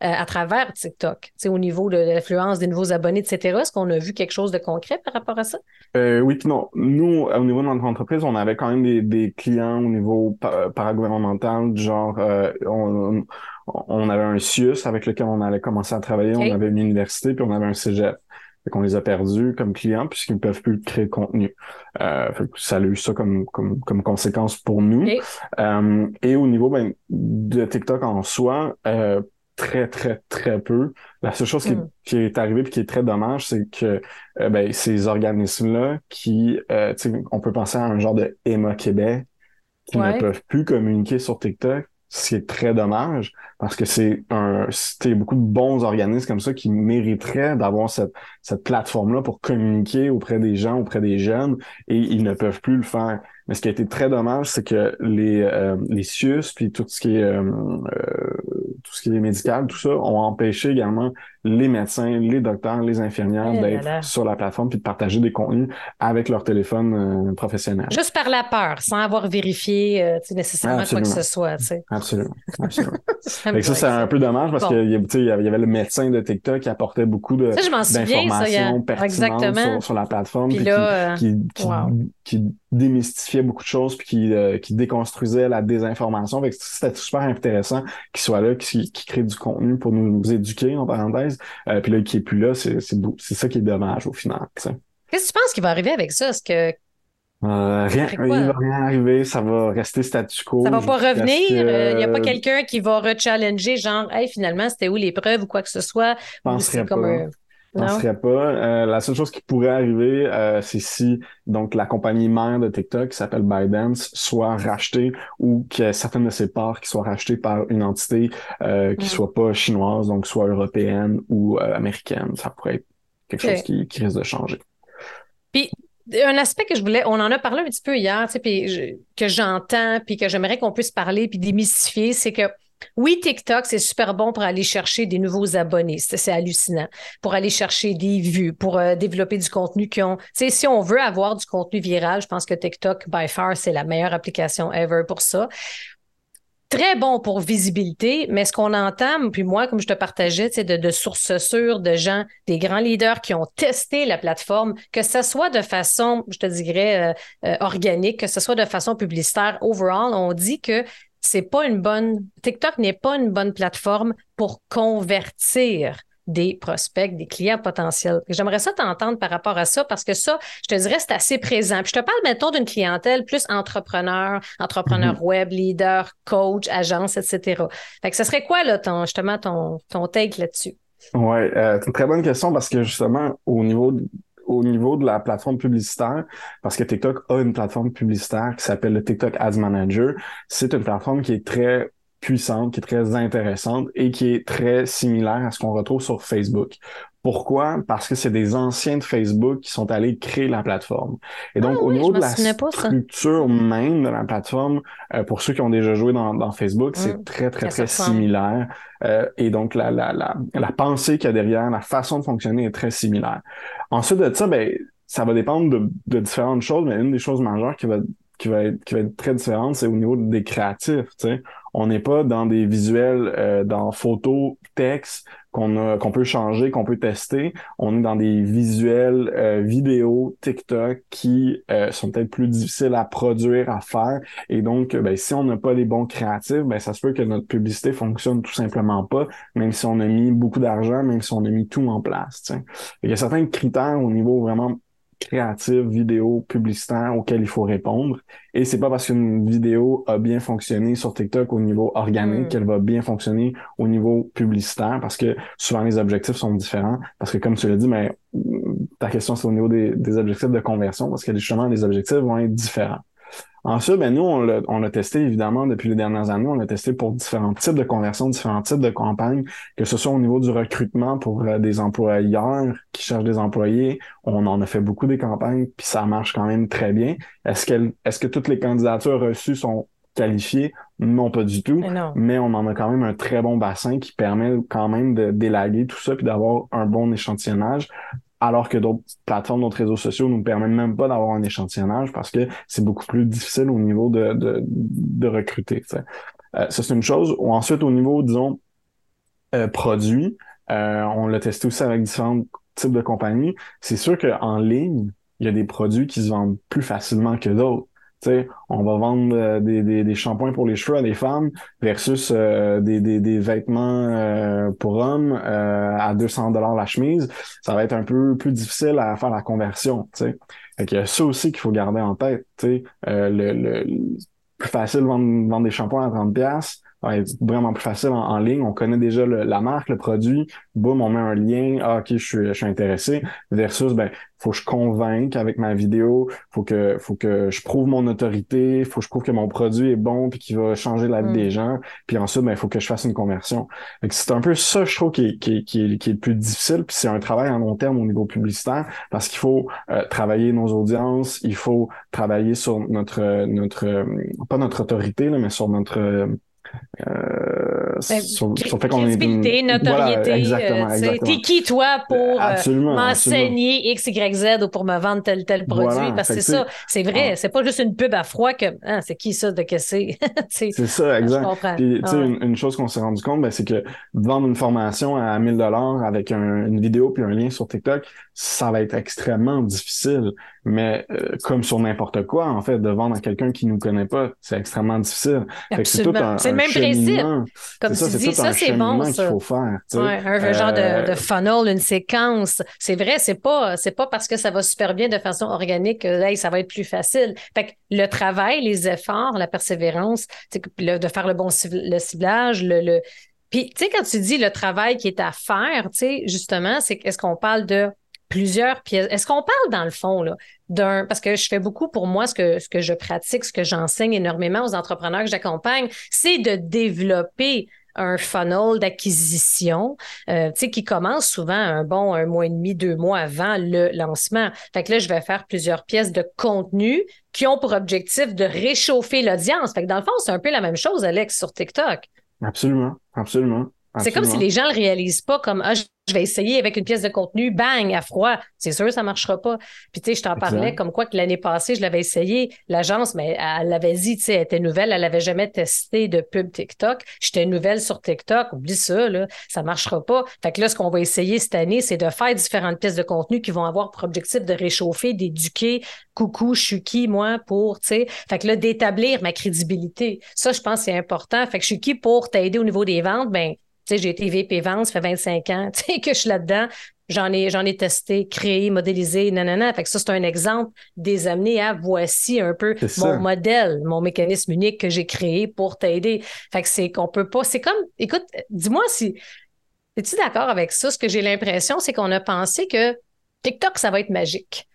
à travers TikTok, au niveau de l'influence des nouveaux abonnés, etc. Est-ce qu'on a vu quelque chose de concret par rapport à ça? Euh, oui, non. Nous, au niveau de notre entreprise, on avait quand même des, des clients au niveau paragouvernemental, genre on, on avait un CIUS avec lequel on allait commencer à travailler, on avait une université, puis on avait un cégep. Fait qu'on les a perdus comme clients puisqu'ils ne peuvent plus créer de contenu. Euh, ça a eu ça comme, comme, comme conséquence pour nous. Euh, et au niveau ben, de TikTok en soi, euh, très, très, très peu. La seule chose qui, hmm. qui est arrivée et qui est très dommage, c'est que euh, ben, ces organismes-là qui, euh, on peut penser à un genre de Emma Québec, qui ne peuvent plus communiquer sur TikTok c'est très dommage parce que c'est un c'était beaucoup de bons organismes comme ça qui mériteraient d'avoir cette cette plateforme là pour communiquer auprès des gens auprès des jeunes et ils ne peuvent plus le faire mais ce qui a été très dommage c'est que les euh, les CIUS puis tout ce qui est euh, euh, tout ce qui est médical tout ça ont empêché également les médecins, les docteurs, les infirmières eh d'être sur la plateforme puis de partager des contenus avec leur téléphone euh, professionnel. Juste par la peur, sans avoir vérifié euh, nécessairement quoi que ce soit. Absolument. Absolument. ça, c'est un peu dommage parce qu'il y, y avait le médecin de TikTok qui apportait beaucoup d'informations pertinentes sur, la plateforme puis, là, qui, qui, démystifiait beaucoup de choses puis qui, euh, qui déconstruisait la désinformation. C'était super intéressant qu'il soit là, qu'il crée du contenu pour nous éduquer, en parenthèse. Euh, puis là, qui est plus là, c'est ça qui est dommage au final. Qu'est-ce que tu penses qui va arriver avec ça? Est-ce que euh, rien, il va rien arriver, ça va rester statu quo. Ça va pas revenir? Il n'y a pas quelqu'un qui va rechallenger, genre, hey, finalement, c'était où les preuves ou quoi que ce soit? Je penserais pas. Comme je penserais pas. Euh, la seule chose qui pourrait arriver, euh, c'est si donc la compagnie mère de TikTok, qui s'appelle ByteDance, soit rachetée ou que certaines de ses parts qui soient rachetées par une entité euh, qui soit pas chinoise, donc soit européenne ou américaine. Ça pourrait être quelque chose qui, qui risque de changer. Puis un aspect que je voulais, on en a parlé un petit peu hier, tu sais, puis que j'entends, puis que j'aimerais qu'on puisse parler, puis démystifier, c'est que oui, TikTok, c'est super bon pour aller chercher des nouveaux abonnés. C'est hallucinant. Pour aller chercher des vues, pour euh, développer du contenu qui ont. Si on veut avoir du contenu viral, je pense que TikTok, by far, c'est la meilleure application ever pour ça. Très bon pour visibilité, mais ce qu'on entend, puis moi, comme je te partageais, c'est de, de sources sûres, de gens, des grands leaders qui ont testé la plateforme, que ce soit de façon, je te dirais, euh, euh, organique, que ce soit de façon publicitaire, overall, on dit que c'est pas une bonne. TikTok n'est pas une bonne plateforme pour convertir des prospects, des clients potentiels. J'aimerais ça t'entendre par rapport à ça parce que ça, je te dirais, c'est assez présent. Puis je te parle, mettons, d'une clientèle plus entrepreneur, entrepreneur mm-hmm. web, leader, coach, agence, etc. Fait que ce serait quoi, là, ton, justement, ton, ton take là-dessus? Oui, euh, c'est une très bonne question parce que justement, au niveau au niveau de la plateforme publicitaire, parce que TikTok a une plateforme publicitaire qui s'appelle le TikTok Ads Manager. C'est une plateforme qui est très puissante, qui est très intéressante et qui est très similaire à ce qu'on retrouve sur Facebook Pourquoi? Parce que c'est des anciens de Facebook qui sont allés créer la plateforme. Et donc, Ah au oui, niveau de la pas, structure même de la plateforme, euh, pour ceux qui ont déjà joué dans, dans Facebook, c'est Mm. très, très, très ressemble. similaire. Euh, et donc, la, la, la, la pensée qu'il y a derrière, la façon de fonctionner est très similaire. Ensuite de ça, ben, ça va dépendre de, de différentes choses, mais une des choses majeures qui va, qui va être, qui va être très différente, c'est au niveau des créatifs. tu sais. On n'est pas dans des visuels, euh, dans photos, texte qu'on qu'on peut changer, qu'on peut tester. On est dans des visuels, euh, vidéos, TikTok qui euh, sont peut-être plus difficiles à produire, à faire. Et donc, ben, si on n'a pas les bons créatifs, ben, ça se peut que notre publicité fonctionne tout simplement pas, même si on a mis beaucoup d'argent, même si on a mis tout en place. Il y a certains critères au niveau vraiment créatif, vidéo, publicitaire auxquels il faut répondre. Et c'est pas parce qu'une vidéo a bien fonctionné sur TikTok au niveau organique Mm. qu'elle va bien fonctionner au niveau publicitaire parce que souvent les objectifs sont différents. Parce que comme tu l'as dit, mais ta question c'est au niveau des, des objectifs de conversion parce que justement les objectifs vont être différents. Ensuite, ben nous, on l'a, on l'a testé évidemment depuis les dernières années. On l'a testé pour différents types de conversions, différents types de campagnes, que ce soit au niveau du recrutement pour euh, des employeurs qui cherchent des employés. On en a fait beaucoup des campagnes, puis ça marche quand même très bien. Est-ce que, est-ce que toutes les candidatures reçues sont qualifiées? Non, pas du tout. Mais on en a quand même un très bon bassin qui permet quand même de d'élaguer tout ça puis d'avoir un bon échantillonnage alors que d'autres plateformes, d'autres réseaux sociaux nous permettent même pas d'avoir un échantillonnage parce que c'est beaucoup plus difficile au niveau de, de, recruter. Euh, ça, c'est une chose. Ou ensuite, au niveau, disons, euh, produits, euh, on l'a testé aussi avec différents types de compagnies. C'est sûr qu'en ligne, il y a des produits qui se vendent plus facilement que d'autres. Tu sais, on va vendre euh, des, des, des shampoings pour les cheveux à des femmes versus euh, des, des, des vêtements euh, pour hommes euh, à 200 dollars la chemise. Ça va être un peu plus difficile à faire la conversion. Tu sais. Fait a ça aussi qu'il faut garder en tête. Tu sais. Euh, le, le, plus facile vendre, vendre des shampoings à 30 pièces être vraiment plus facile en, en ligne. On connaît déjà le- la marque, le produit. Boum, on met un lien. Ah, ok, je suis, je suis intéressé. Versus, ben, faut que je convainque avec ma vidéo. Faut que, faut que je prouve mon autorité. Faut que je prouve que mon produit est bon puis qu'il va changer la vie Mm. des gens. Puis ensuite, ben, il faut que je fasse une conversion. C'est un peu ça, je trouve, qui est, qui est, qui est, qui est le plus difficile. Puis c'est un travail en long terme au niveau publicitaire parce qu'il faut euh, travailler nos audiences. Il faut travailler sur notre, notre, pas notre autorité, là, mais sur notre, euh, Ben, le fait qu'on est notoriété. Voilà, euh. T'es qui, toi, pour euh, Absolument, m'enseigner X, Y, Z ou pour me vendre tel, tel produit? Voilà, Parce que c'est que, ça, c'est vrai. ah. C'est pas juste une pub à froid que, hein, c'est qui ça de casser? C'est? Ça, exact. Puis, Ah ouais. une, une chose qu'on s'est rendu compte, ben, c'est que vendre une formation à 1000 dollars avec un- une vidéo puis un lien sur TikTok, ça va être extrêmement difficile. Mais euh, comme sur n'importe quoi, en fait, de vendre à quelqu'un qui nous connaît pas, c'est extrêmement difficile. Fait que même principe. Comme tu dis, ça, c'est bon, qu'il ça. faut faire. tu sais. Ouais, un genre de, de funnel, une séquence. C'est vrai, c'est pas, c'est pas parce que ça va super bien de façon organique que hey, ça va être plus facile. Fait que le travail, les efforts, la persévérance, le- de faire le bon le ciblage, le, le... Puis, tu sais, quand tu dis le travail qui est à faire, tu sais, justement, c'est est-ce qu'on parle de plusieurs pièces? Est-ce qu'on parle, dans le fond, d'un... Parce que je fais beaucoup pour moi, ce que, ce que je pratique, ce que j'enseigne énormément aux entrepreneurs que j'accompagne, c'est de développer un funnel d'acquisition, euh, tu sais, qui commence souvent un bon un mois et demi, deux mois avant le lancement. Fait que là, je vais faire plusieurs pièces de contenu qui ont pour objectif de réchauffer l'audience. Fait que dans le fond, c'est un peu la même chose, Alex, sur TikTok. Absolument, absolument. C'est comme si les gens le réalisent pas comme ah, je vais essayer avec une pièce de contenu, bang, à froid. C'est sûr, ça marchera pas. Puis tu sais, je t'en parlais comme quoi que l'année passée, je l'avais essayé. L'agence, mais elle l'avait dit, tu sais, elle était nouvelle, elle avait jamais testé de pub TikTok. J'étais nouvelle sur TikTok, oublie ça, là, ça marchera pas. Fait que là, ce qu'on va essayer cette année, c'est de faire différentes pièces de contenu qui vont avoir pour objectif de réchauffer, d'éduquer. Coucou, je suis qui, moi, pour, tu sais. Fait que là, d'établir ma crédibilité. Ça, je pense c'est important. Fait que je suis qui pour t'aider au niveau des ventes? Ben, sais, j'ai été VP Vente, ça fait 25 ans, tu sais, que je suis là-dedans. J'en ai, j'en ai testé, créé, modélisé, nanana. Fait que ça, c'est un exemple des amener à voici un peu mon ça. modèle, mon mécanisme unique que j'ai créé pour t'aider. Fait que c'est qu'on peut pas, c'est comme, écoute, dis-moi si, es-tu d'accord avec ça? Ce que j'ai l'impression, c'est qu'on a pensé que TikTok, ça va être magique.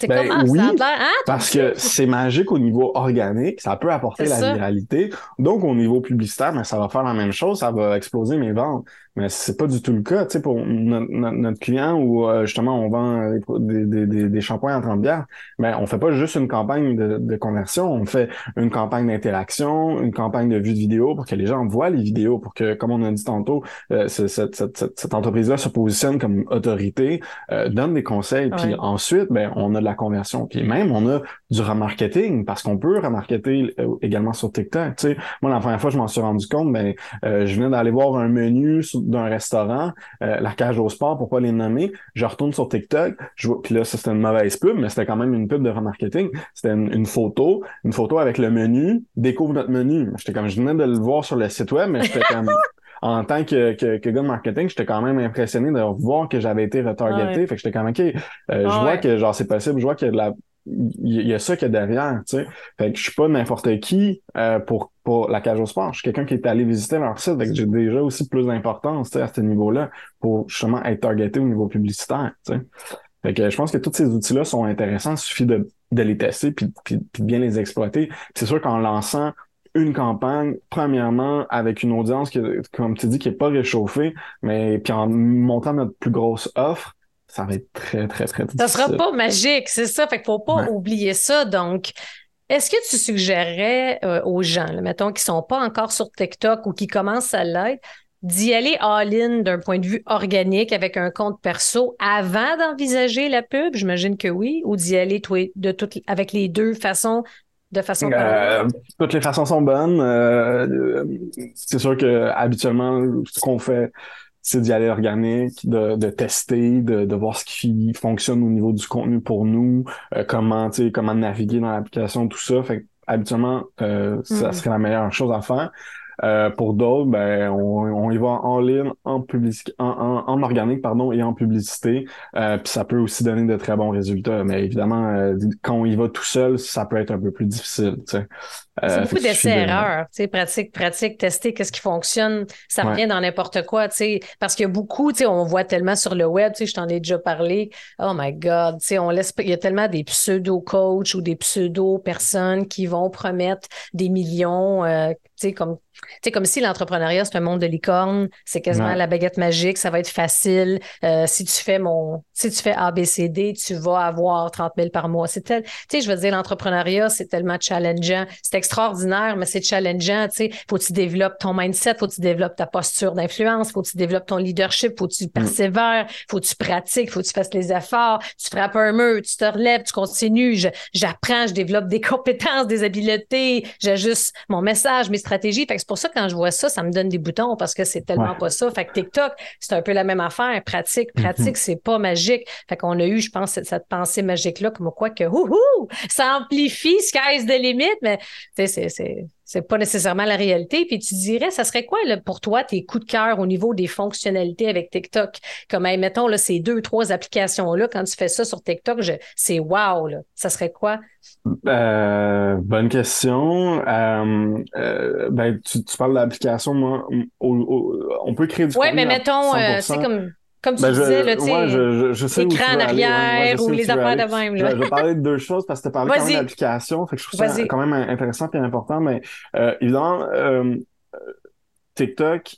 C'est Ben comme, ah, oui, ça a l'air, hein, Parce que c'est magique au niveau organique, ça peut apporter la ça. viralité. Donc, au niveau publicitaire, ben, ça va faire la même chose, ça va exploser mes ventes. Mais c'est pas du tout le cas, tu sais, pour notre, client où euh, justement on vend des, des, des, des shampoings en 30 bières, mais on fait pas juste une campagne de, de conversion, on fait une campagne d'interaction, une campagne de vue de vidéo pour que les gens voient les vidéos, pour que, comme on a dit tantôt, euh, cette, cette, cette, entreprise-là se positionne comme autorité, euh, donne des conseils, puis ensuite, ben, on a de la conversion, puis même on a du remarketing parce qu'on peut remarketer également sur TikTok. Tu sais, moi la première fois je m'en suis rendu compte, ben, je venais d'aller voir un menu d'un restaurant, euh, la cage au sport pour pas les nommer. Je retourne sur TikTok, je vois, puis là, c'était une mauvaise pub, mais c'était quand même une pub de remarketing. C'était une, photo, une photo avec le menu, découvre notre menu. J'étais comme, je venais de le voir sur le site web, mais j'étais comme, en tant que, que, que, gars de marketing, j'étais quand même impressionné de voir que j'avais été retargeté. Fait que j'étais comme, OK, euh, je vois que genre c'est possible, je vois qu'il y a de la il y a ça qui est derrière, tu sais. Fait que je suis pas n'importe qui euh, pour, pour la cage au sport. Je suis quelqu'un qui est allé visiter leur site. Que j'ai déjà aussi plus d'importance, à ce niveau-là pour justement être targeté au niveau publicitaire, tu sais. Fait que je pense que tous ces outils-là sont intéressants. Il suffit de, de les tester puis, puis, de bien les exploiter. C'est sûr qu'en lançant une campagne, premièrement, avec une audience qui, comme tu dis, qui est pas réchauffée, mais puis en montant notre plus grosse offre, ça va être très, très, très difficile. Ça sera pas magique, c'est ça. Fait qu'il faut pas oublier ça. Donc, est-ce que tu suggérerais euh, aux gens, mettons, qui sont pas encore sur TikTok ou qui commencent à l'être, d'y aller all-in d'un point de vue organique avec un compte perso avant d'envisager la pub? J'imagine que oui. Ou d'y aller de toutes, avec les deux façons de façon euh, toutes les façons sont bonnes. Euh, c'est sûr que habituellement, ce qu'on fait, c'est d'y aller organique, de, de tester, de, de, voir ce qui fonctionne au niveau du contenu pour nous, euh, comment, comment naviguer dans l'application, tout ça. Fait habituellement, euh, ça mm. serait la meilleure chose à faire. Euh, pour d'autres, ben, on, on, y va en ligne, en publicité, en, en, organique, pardon, et en publicité. Euh, puis ça peut aussi donner de très bons résultats. Mais évidemment, euh, quand on y va tout seul, ça peut être un peu plus difficile. C'est beaucoup d'essais-erreurs. De... Pratique, pratique, tester qu'est-ce qui fonctionne. Ça revient dans n'importe quoi. sais Parce qu'il y a beaucoup, on voit tellement sur le web, je t'en ai déjà parlé. Oh my God, on laisse, il y a tellement des pseudo-coachs ou des pseudo-personnes qui vont promettre des millions, euh, comme comme si l'entrepreneuriat, c'est un monde de licorne, c'est quasiment la baguette magique, ça va être facile. Euh, si tu fais mon, si tu fais ABCD, tu vas avoir 30 000 par mois. C'est tel, tu sais, je veux dire, l'entrepreneuriat, c'est tellement challengeant. C'est extraordinaire, mais c'est challengeant, tu sais. Faut que tu développes ton mindset, faut que tu développes ta posture d'influence, faut que tu développes ton leadership, faut que tu mm. persévères, faut que tu pratiques, faut que tu fasses les efforts, tu frappes un mur, tu te relèves, tu continues, j'apprends, je, développe des compétences, des habiletés, j'ajuste mon message, mes stratégies. Fait que pour ça, quand je vois ça, ça me donne des boutons parce que c'est tellement pas ça. Fait que TikTok, c'est un peu la même affaire. Pratique, mhm. pratique, c'est pas magique. Fait qu'on a eu, je pense, cette, pensée magique-là, comme quoi que, ouhou, ça amplifie, sky's the limit, mais c'est, c'est, c'est pas nécessairement la réalité. Puis tu dirais, ça serait quoi là, pour toi tes coups de cœur au niveau des fonctionnalités avec TikTok? Comme, mettons, là, ces deux, trois applications-là, quand tu fais ça sur TikTok, c'est wow, là. Ça serait quoi? Euh, bonne question. Euh, euh, ben, tu, tu parles d'application, moi, on peut créer du Oui, mais mettons, c'est comme comme tu ben, disais, là, tu sais, je, je, sais écran en arrière ou les affaires de même. Là. Je, vais parler de deux choses parce que tu as parlé quand même d'application. Fait que je trouve ça quand même intéressant et important. Mais euh, évidemment, euh, TikTok,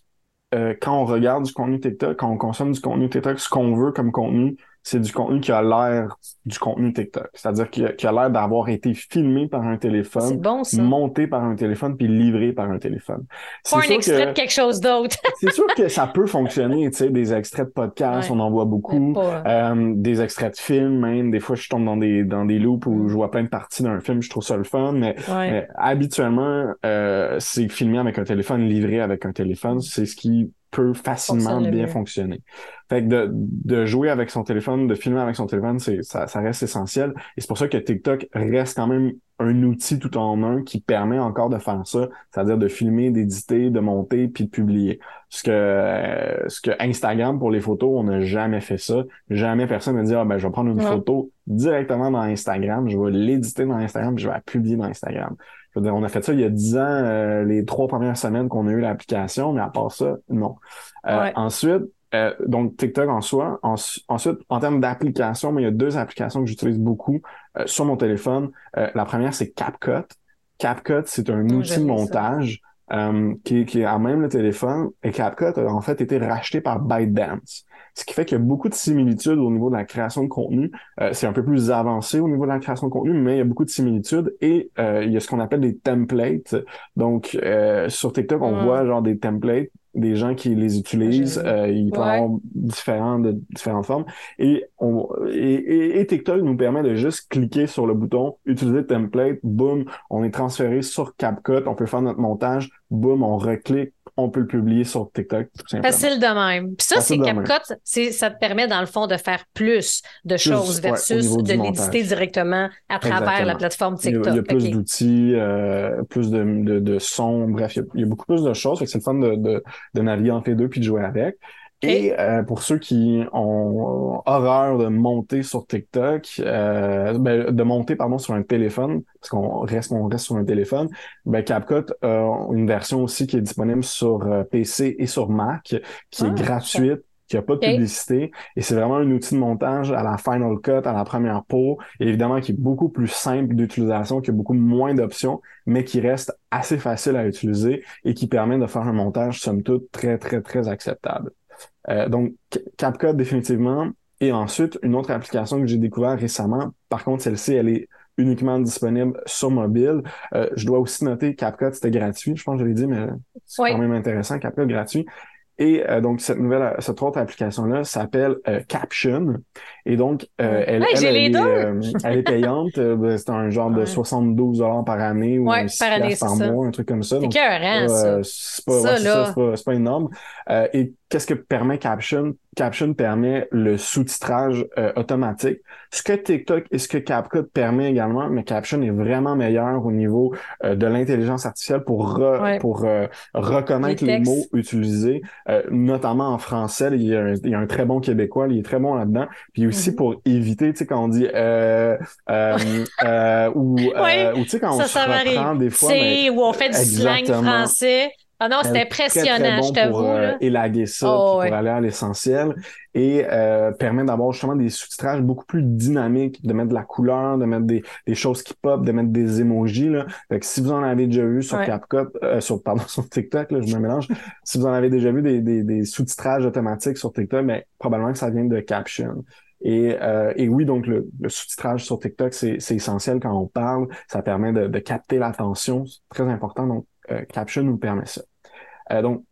euh, quand on regarde du contenu TikTok, quand on consomme du contenu TikTok, ce qu'on veut comme contenu, c'est du contenu qui a l'air du contenu TikTok. C'est-à-dire qui a, l'air d'avoir été filmé par un téléphone, monté par un téléphone, puis livré par un téléphone. Pas un extrait de quelque chose d'autre. c'est sûr que ça peut fonctionner, tu sais, des extraits de podcasts, on en voit beaucoup, euh, des extraits de films, même. Des fois, je tombe dans des dans des loops où mm. je vois plein de parties d'un film, je trouve ça le fun, mais, habituellement, euh, c'est filmé avec un téléphone, livré avec un téléphone. C'est ce qui peut facilement bien fonctionner. Fait que de, de, jouer avec son téléphone, de filmer avec son téléphone, c'est ça, ça reste essentiel. Et c'est pour ça que TikTok reste quand même un outil tout en un qui permet encore de faire ça, c'est-à-dire de filmer, d'éditer, de monter, puis de publier. Ce que, ce que Instagram pour les photos, on n'a jamais fait ça. Jamais personne ne dit ah ben je vais prendre une photo directement dans Instagram, je vais l'éditer dans Instagram, puis je vais la publier dans Instagram on a fait ça il y a dix ans, euh, les trois premières semaines qu'on a eu l'application, mais à part ça, non. Euh, ensuite, euh, donc TikTok en soi. ensuite, en termes d'application, il y a deux applications que j'utilise beaucoup sur mon téléphone. la première, c'est CapCut. CapCut, c'est un outil de montage euh, qui, qui a même le téléphone, et CapCut a en fait été racheté par ByteDance. Ce qui fait qu'il y a beaucoup de similitudes au niveau de la création de contenu. Euh, c'est un peu plus avancé au niveau de la création de contenu, mais il y a beaucoup de similitudes. Et euh, il y a ce qu'on appelle des templates. Donc, euh, sur TikTok, on voit genre des templates des gens qui les utilisent. Euh, ils peuvent avoir différents, de, différentes formes. Et, on, et, et, TikTok nous permet de juste cliquer sur le bouton utiliser template, boum, on est transféré sur CapCut, on peut faire notre montage, boum, on reclique, on peut le publier sur TikTok. Facile de même. Puis ça, c'est CapCut, c'est, ça te permet dans le fond de faire plus de choses versus de l'éditer directement à travers la plateforme TikTok. Il y a, plus d'outils, euh, plus de, de, de sons, bref, il y, a, beaucoup plus de choses. c'est le fun de, de, de naviguer entre les deux puis de jouer avec. Et euh, pour ceux qui ont horreur de monter sur TikTok, euh, ben, de monter pardon sur un téléphone, parce qu'on reste on reste sur un téléphone, ben CapCut a une version aussi qui est disponible sur euh, PC et sur Mac, qui est ah, gratuite, qui a pas de publicité, et c'est vraiment un outil de montage à la Final Cut, à la première peau, et évidemment qui est beaucoup plus simple d'utilisation, qui a beaucoup moins d'options, mais qui reste assez facile à utiliser et qui permet de faire un montage somme toute très très très acceptable. Euh, donc, CapCut définitivement. Et ensuite, une autre application que j'ai découvert récemment, par contre, celle-ci, elle est uniquement disponible sur mobile. Euh, je dois aussi noter CapCut, c'était gratuit, je pense que je l'ai dit, mais c'est quand même intéressant. CapCut gratuit. Et euh, donc, cette nouvelle, cette autre application-là s'appelle Caption. Et donc, elle, elle, est, payante. Ben, c'est un genre de 72 dollars par année ou par, année, par mois, un truc comme ça. C'est ça. C'est pas, pas, pas, énorme. et qu'est-ce que permet Caption? Caption permet le sous-titrage euh, automatique. Ce que TikTok et ce que CapCut permet également, mais Caption est vraiment meilleur au niveau euh, de l'intelligence artificielle pour pour euh, reconnaître les, mots utilisés, notamment en français. Il y, a un, il y, a un, très bon québécois, il est très bon là-dedans. Puis aussi mm-hmm. pour éviter, tu sais, quand on dit ou, ou tu sais quand on se reprend des fois, mais, où on fait du slang français. Ah non, c'est impressionnant, je t'avoue. Pour euh, élaguer ça, oh, pour aller à l'essentiel. Et euh, permet d'avoir justement des sous-titrages beaucoup plus dynamiques, de mettre de la couleur, de mettre des, des choses qui pop, de mettre des emojis. Là. Fait que si vous en avez déjà vu sur CapCut, euh, sur, pardon, sur TikTok, là, je me mélange, si vous en avez déjà vu des, des, des sous-titrages automatiques sur TikTok, mais ben, probablement que ça vient de Caption. Et, euh, et, oui, donc le, le sous-titrage sur TikTok, c'est essentiel quand on parle. Ça permet de, de capter l'attention. C'est très important. Donc, euh, Caption nous permet ça. Euh, donc,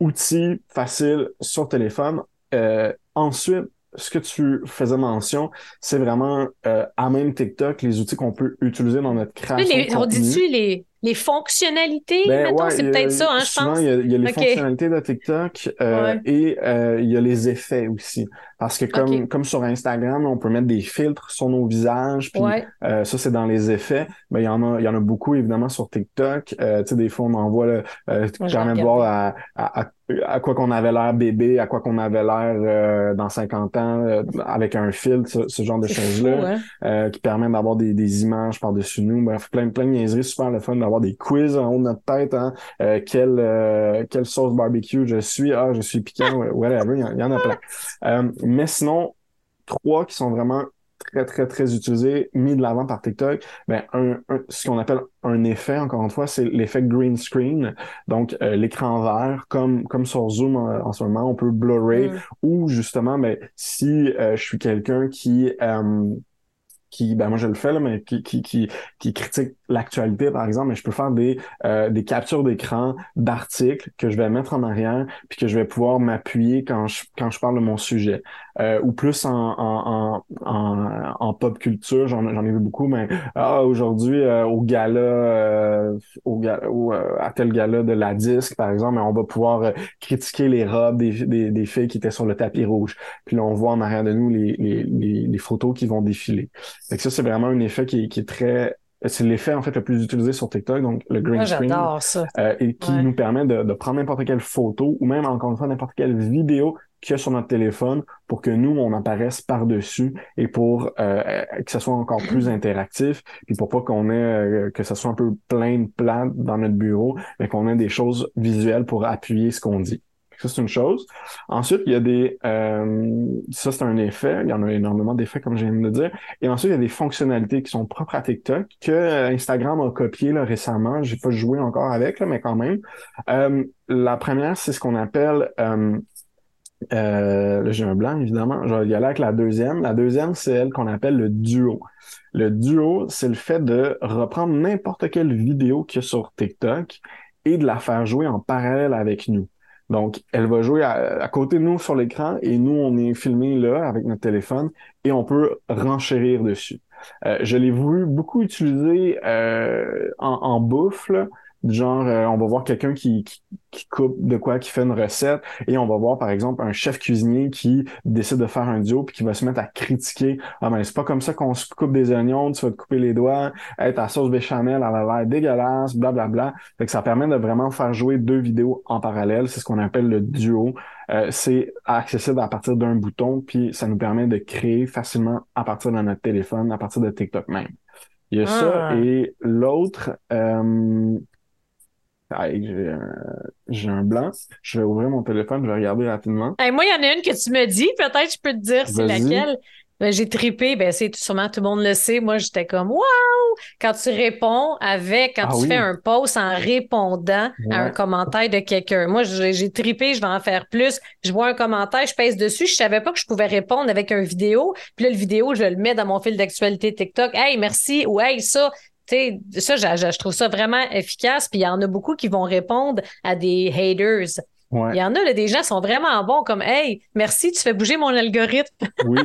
outil facile sur téléphone. Euh, ensuite, ce que tu faisais mention, c'est vraiment à même TikTok les outils qu'on peut utiliser dans notre création. de on dit-tu les, les fonctionnalités, ben, c'est peut-être ça, hein, je pense. Il y a, il y a les fonctionnalités de TikTok euh, et euh, il y a les effets aussi. Parce que comme, comme sur Instagram, on peut mettre des filtres sur nos visages, puis euh, ça, c'est dans les effets. Ben, il y en a, il y en a beaucoup, évidemment, sur TikTok. Euh, tu sais, des fois, on envoie le, euh, de voir à, à, à quoi qu'on avait l'air bébé, à quoi qu'on avait l'air euh, dans 50 ans avec un filtre, ce, genre de choses-là, hein? qui permet d'avoir des, des images par-dessus nous. Bref, plein, plein de niaiseries, super le fun d'avoir des quiz en haut de notre tête. Hein? quelle, quelle sauce barbecue je suis? Ah, je suis piquant, whatever, il y, en a plein. Mais sinon, trois qui sont vraiment très, très, très utilisés, mis de l'avant par TikTok, ben, un, ce qu'on appelle un effet, encore une fois, c'est l'effet green screen. Donc, euh, l'écran vert, comme, comme sur Zoom en, ce moment, on peut blurrer mm. ou justement, ben, si euh, je suis quelqu'un qui... Euh, qui, ben moi je le fais là, mais qui, qui, qui, qui critique l'actualité, par exemple, mais je peux faire des, euh, des captures d'écran d'articles que je vais mettre en arrière, puis que je vais pouvoir m'appuyer quand je, quand je parle de mon sujet. Euh, ou plus en, en, en, en, pop culture, j'en ai vu beaucoup, mais ah, aujourd'hui, euh, au gala, euh, au, gala à tel gala de la disque, par exemple, on va pouvoir critiquer les robes des, des, des, filles qui étaient sur le tapis rouge. Puis là, on voit en arrière de nous les, les, les, les photos qui vont défiler. Fait que ça, c'est vraiment un effet qui, qui est très c'est l'effet en fait le plus utilisé sur TikTok, donc le green screen, euh, et qui nous permet de, de prendre n'importe quelle photo ou même encore une fois n'importe quelle vidéo qu'il y a sur notre téléphone pour que nous on apparaisse par dessus et pour euh, que ça soit encore plus interactif, puis pour pas qu'on ait euh, que ça soit un peu plein de plans dans notre bureau, mais qu'on ait des choses visuelles pour appuyer ce qu'on dit. Ça, c'est une chose. Ensuite, il y a des... Euh, ça, c'est un effet. Il y en a énormément d'effets, comme je viens de le dire. Et ensuite, il y a des fonctionnalités qui sont propres à TikTok que Instagram a copié là, récemment. J'ai pas joué encore avec, là, mais quand même. Euh, la première, c'est ce qu'on appelle... Euh, euh, j'ai un blanc, évidemment. Je vais y aller avec la deuxième. La deuxième, c'est elle qu'on appelle le duo. Le duo, c'est le fait de reprendre n'importe quelle vidéo qu'il y a sur TikTok et de la faire jouer en parallèle avec nous. Donc, elle va jouer à, côté de nous sur l'écran et nous, on est filmé là avec notre téléphone et on peut renchérir dessus. Euh, je l'ai vu beaucoup utiliser euh, en, en bouffe, genre euh, on va voir quelqu'un qui, qui, coupe de quoi, qui fait une recette, et on va voir par exemple un chef cuisinier qui décide de faire un duo puis qui va se mettre à critiquer ah ben c'est pas comme ça qu'on se coupe des oignons, tu vas te couper les doigts, hey, ta sauce béchamel elle a l'air dégueulasse, blablabla. Bla, bla. Fait que ça permet de vraiment faire jouer deux vidéos en parallèle, c'est ce qu'on appelle le duo. Euh, c'est accessible à partir d'un bouton, puis ça nous permet de créer facilement à partir de notre téléphone, à partir de TikTok même. Il y a ça Ah. et l'autre, euh, j'ai un, blanc. Je vais ouvrir mon téléphone, je vais regarder rapidement. Hey, moi, il y en a une que tu me dis, peut-être je peux te dire c'est laquelle. Ben, j'ai tripé, ben c'est sûrement tout le monde le sait. Moi, j'étais comme Waouh! Quand tu réponds avec, quand Ah tu oui. fais un post en répondant à un commentaire de quelqu'un. Moi, j'ai j'ai tripé, je vais en faire plus. Je vois un commentaire, je pèse dessus. Je savais pas que je pouvais répondre avec un vidéo. Puis là, le vidéo, je le mets dans mon fil d'actualité TikTok. Hey, merci. Ou hey, ça. Ça, je, je trouve ça vraiment efficace. Puis il y en a beaucoup qui vont répondre à des haters. Ouais. Il y en a, là, des gens sont vraiment bons, comme Hey, merci, tu fais bouger mon algorithme. Oui.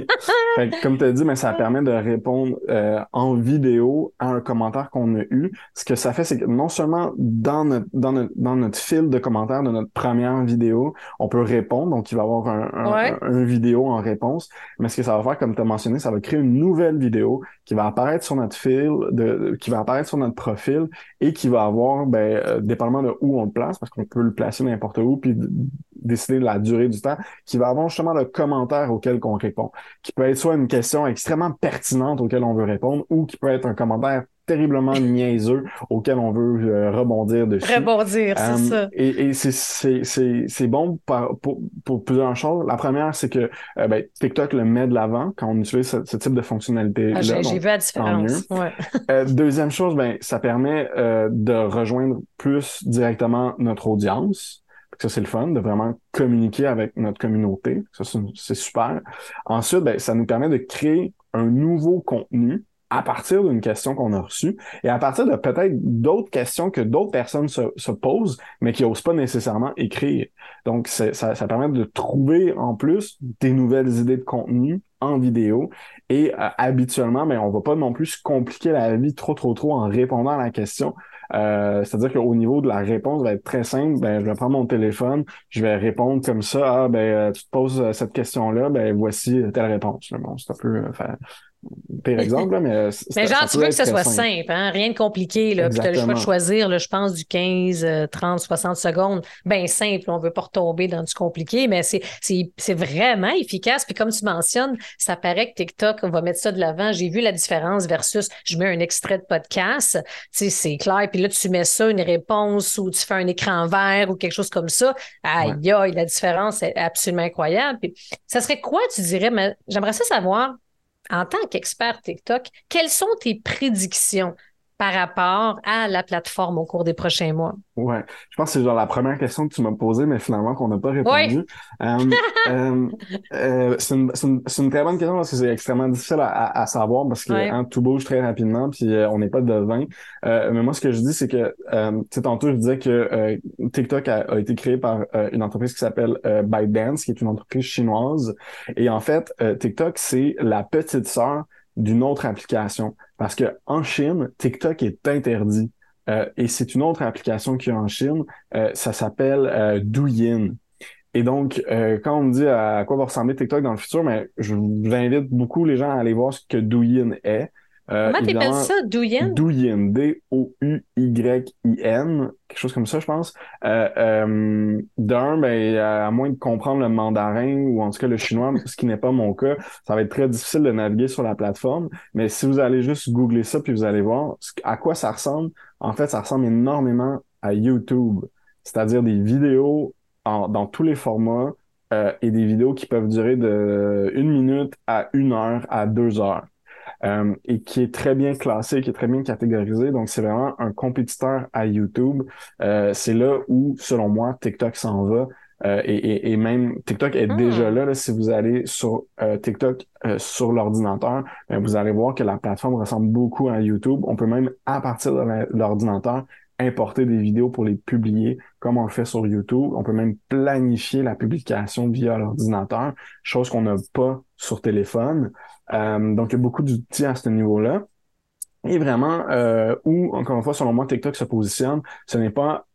Fait que, comme tu as dit, mais ça permet de répondre euh, en vidéo à un commentaire qu'on a eu. Ce que ça fait, c'est que non seulement dans notre, dans notre, dans notre fil de commentaires de notre première vidéo, on peut répondre, donc il va y avoir un, un, Ouais. un- un vidéo en réponse. Mais ce que ça va faire, comme tu as mentionné, ça va créer une nouvelle vidéo qui va apparaître sur notre fil, de, qui va apparaître sur notre profil et qui va avoir, ben, euh, dépendamment de où on le place, parce qu'on peut le placer n'importe où, puis décider de la durée du temps, qui va avoir justement le commentaire auquel qu'on répond qui peut être soit une question extrêmement pertinente auquel on veut répondre ou qui peut être un commentaire terriblement niaiseux auquel on veut euh, rebondir dessus. Rebondir, c'est Euh, ça. Et, et c'est- c'est c'est- c'est bon par- pour, pour plusieurs choses. La première, c'est que euh, ben, TikTok le met de l'avant quand on utilise ce, ce type de fonctionnalité-là. Ah, J'ai vu la différence. Ouais. euh, deuxième chose, ben, ça permet euh, de rejoindre plus directement notre audience. Ça, c'est le fun, de vraiment communiquer avec notre communauté. Ça, c'est super. Ensuite, ben, ça nous permet de créer un nouveau contenu à partir d'une question qu'on a reçue et à partir de peut-être d'autres questions que d'autres personnes se, se posent, mais qui n'osent pas nécessairement écrire. Donc, ça, permet de trouver en plus des nouvelles idées de contenu en vidéo et euh, habituellement, mais on va pas non plus compliquer la vie trop, trop, trop en répondant à la question. Euh, C'est-à-dire qu'au niveau de la réponse, va être très simple. Ben, je vais prendre mon téléphone, je vais répondre comme ça. Ah, ben, euh, tu te poses euh, cette question-là, ben, voici euh, telle réponse. Bon, c'est un peu faire pire exemple, là, mais euh, Mais genre, tu veux que ça soit simple, hein? rien de compliqué. Là. Puis tu as le choix de choisir, là, je pense, du 15, euh, 30, 60 secondes. Ben simple, on veut pas retomber dans du compliqué, mais c'est vraiment efficace. Puis comme tu mentionnes, ça paraît que TikTok va mettre ça de l'avant. J'ai vu la différence versus je mets un extrait de podcast. Tu sais, c'est clair. Puis là, tu mets ça, une réponse ou tu fais un écran vert ou quelque chose comme ça. Aïe, aïe, la différence est absolument incroyable. Puis ça serait quoi, tu dirais, mais j'aimerais ça savoir en tant qu'expert TikTok, quelles sont tes prédictions par rapport à la plateforme au cours des prochains mois? Ouais, je pense que c'est genre la première question que tu m'as posée, mais finalement qu'on n'a pas répondu. Ouais. Euh, euh, euh, c'est une, une, une très bonne question parce que c'est extrêmement difficile à, à, à savoir parce que hein, tout bouge très rapidement puis euh, on n'est pas devin. Euh, mais moi, ce que je dis, c'est que, euh, tu sais, tantôt, je disais que euh, TikTok a, a été créé par euh, une entreprise qui s'appelle euh, ByteDance, qui est une entreprise chinoise. Et en fait, euh, TikTok, c'est la petite sœur d'une autre application. Parce que en Chine, TikTok est interdit. Euh, et c'est une autre application qu'il y a en Chine. Euh, ça s'appelle euh, Douyin. Et donc, euh, quand on me dit à quoi va ressembler TikTok dans le futur, mais je vous invite beaucoup les gens à aller voir ce que Douyin est. Euh, Comment t'appelles ça, Douyin? Douyin, D-O-U-Y-I-N, quelque chose comme ça, je pense. Euh, euh, D'un, ben, à moins de comprendre le mandarin ou en tout cas le chinois, ce qui n'est pas mon cas, ça va être très difficile de naviguer sur la plateforme. Mais si vous allez juste googler ça puis vous allez voir à quoi ça ressemble, en fait, ça ressemble énormément à YouTube, c'est-à-dire des vidéos dans tous les formats euh, et des vidéos qui peuvent durer de une minute à une heure à deux heures. Euh, et qui est très bien classé, qui est très bien catégorisé. Donc, c'est vraiment un compétiteur à YouTube. Euh, c'est là où, selon moi, TikTok s'en va. Euh, et, et, même TikTok est déjà hmm. là, là, Si vous allez sur euh, TikTok sur l'ordinateur, ben, vous allez voir que la plateforme ressemble beaucoup à YouTube. On peut même, à partir de l'ordinateur, importer des vidéos pour les publier comme on le fait sur YouTube. On peut même planifier la publication via l'ordinateur, chose qu'on n'a pas sur téléphone. Euh, donc, il y a beaucoup d'outils à ce niveau-là. Et vraiment, euh, où, encore une fois, selon moi, TikTok se positionne, ce n'est pas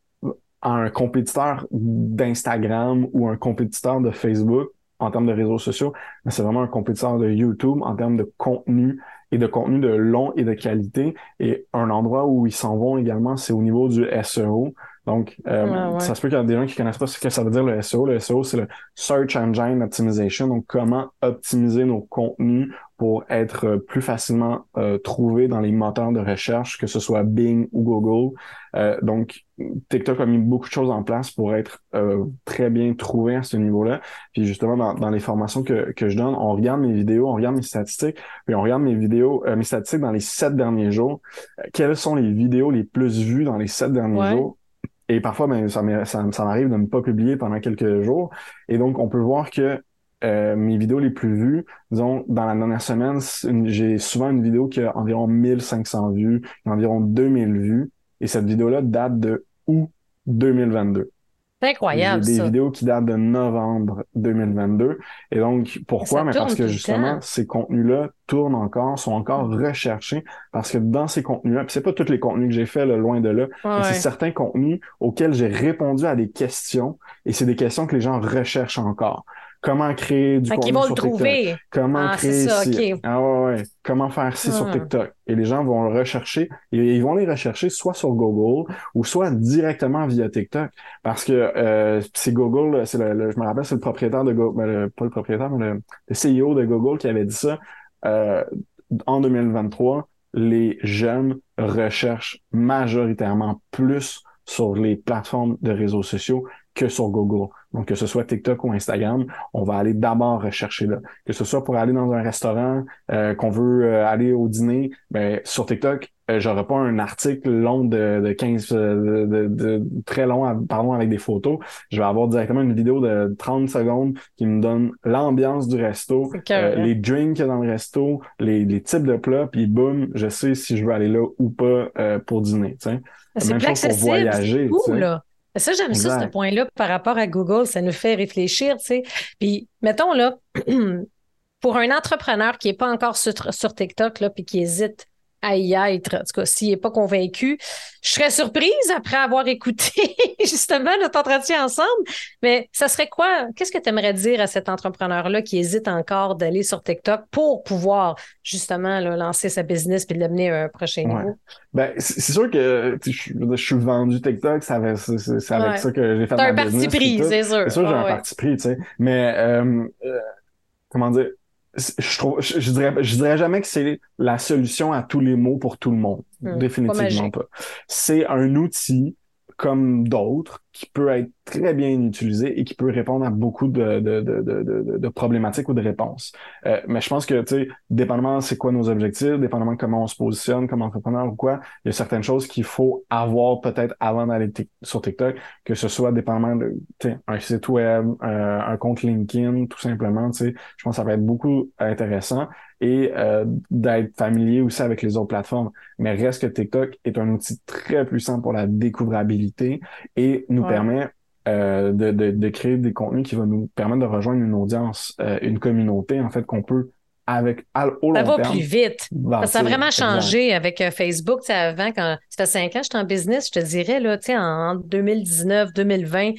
un compétiteur d'Instagram ou un compétiteur de Facebook en termes de réseaux sociaux, mais c'est vraiment un compétiteur de YouTube en termes de contenu et de contenu de long et de qualité. Et un endroit où ils s'en vont également, c'est au niveau du SEO. Donc, euh, ça se peut qu'il y a des gens qui connaissent pas ce que ça veut dire le SEO. Le SEO, c'est le Search Engine Optimization. Donc, comment optimiser nos contenus pour être euh, plus facilement euh, trouvé dans les moteurs de recherche, que ce soit Bing ou Google. Euh, donc, TikTok a mis beaucoup de choses en place pour être euh, très bien trouvé à ce niveau-là. Puis justement, dans, dans, les formations que, que je donne, on regarde mes vidéos, on regarde mes statistiques, puis on regarde mes vidéos, mes statistiques dans les sept derniers jours. quelles sont les vidéos les plus vues dans les sept derniers jours? Et parfois, ben, ça m'arrive de ne pas publier pendant quelques jours. Et donc, on peut voir que euh, mes vidéos les plus vues, disons, dans la dernière semaine, j'ai souvent une vidéo qui a environ 1500 vues, environ 2000 vues, et cette vidéo-là date de août 2022. C'est incroyable. J'ai des vidéos qui datent de novembre 2022. Et donc, pourquoi? Mais parce que justement, ces contenus-là tournent encore, sont encore recherchés, parce que dans ces contenus-là, puis c'est pas tous les contenus que j'ai fait, loin de là, mais c'est certains contenus auxquels j'ai répondu à des questions, et c'est des questions que les gens recherchent encore comment créer du contenu sur TikTok? Comment ah, créer ça, ah ouais, ouais. comment faire ci sur ah. TikTok? Et les gens vont le rechercher et ils vont les rechercher soit sur Google ou soit directement via TikTok parce que euh, c'est Google, c'est le, je me rappelle, c'est le propriétaire de Google, ben, pas le propriétaire, mais le, CEO de Google qui avait dit ça euh, en 2023. Les jeunes recherchent majoritairement plus sur les plateformes de réseaux sociaux que sur Google. Donc, que ce soit TikTok ou Instagram, on va aller d'abord rechercher là. Que ce soit pour aller dans un restaurant, euh, qu'on veut euh, aller au dîner, ben, sur TikTok, euh, j'aurai pas un article long de, de 15, de, de, très long, pardon, avec des photos. Je vais avoir directement une vidéo de 30 secondes qui me donne l'ambiance du resto, les drinks dans le resto, les, les types de plats, puis boum, je sais si je veux aller là ou pas pour dîner. Même chose pour voyager. Là. Ça, j'aime ça, ce point-là, par rapport à Google, ça nous fait réfléchir, tu sais. Puis, mettons, là, pour un entrepreneur qui n'est pas encore sur, sur TikTok, là, puis qui hésite à y être. En tout cas, s'il n'est pas convaincu, je serais surprise après avoir écouté justement notre entretien ensemble. Mais ça serait quoi? Qu'est-ce que tu aimerais dire à cet entrepreneur-là qui hésite encore d'aller sur TikTok pour pouvoir justement lancer sa business puis l'amener à un prochain niveau? Ben, c'est sûr que je, suis vendu TikTok, c'est avec, avec ça que j'ai fait ma un parti pris, c'est sûr. C'est sûr que j'ai un parti pris, tu sais. Mais euh, euh, comment dire? Je trouve, je, dirais, je dirais jamais que c'est la solution à tous les maux pour tout le monde. Hmm. Définitivement pas. C'est un outil comme d'autres, qui peut être très bien utilisé et qui peut répondre à beaucoup de, de, de, de, problématiques ou de réponses. Euh, mais je pense que, tu sais, dépendamment c'est quoi nos objectifs, dépendamment comment on se positionne comme entrepreneur ou quoi, il y a certaines choses qu'il faut avoir peut-être avant d'aller sur TikTok, que ce soit dépendamment de, un site web, euh, un compte LinkedIn, tout simplement, tu sais, je pense que ça va être beaucoup intéressant et euh, d'être familier aussi avec les autres plateformes. Mais reste que TikTok est un outil très puissant pour la découvrabilité et nous permet euh, de, de, de, créer des contenus qui vont nous permettre de rejoindre une audience, euh, une communauté, en fait, qu'on peut avec au ça va plus vite. ça a vraiment changé avec euh, Facebook. avant, quand ça fait cinq ans j'étais en business, je te dirais, là, en 2019, 2020,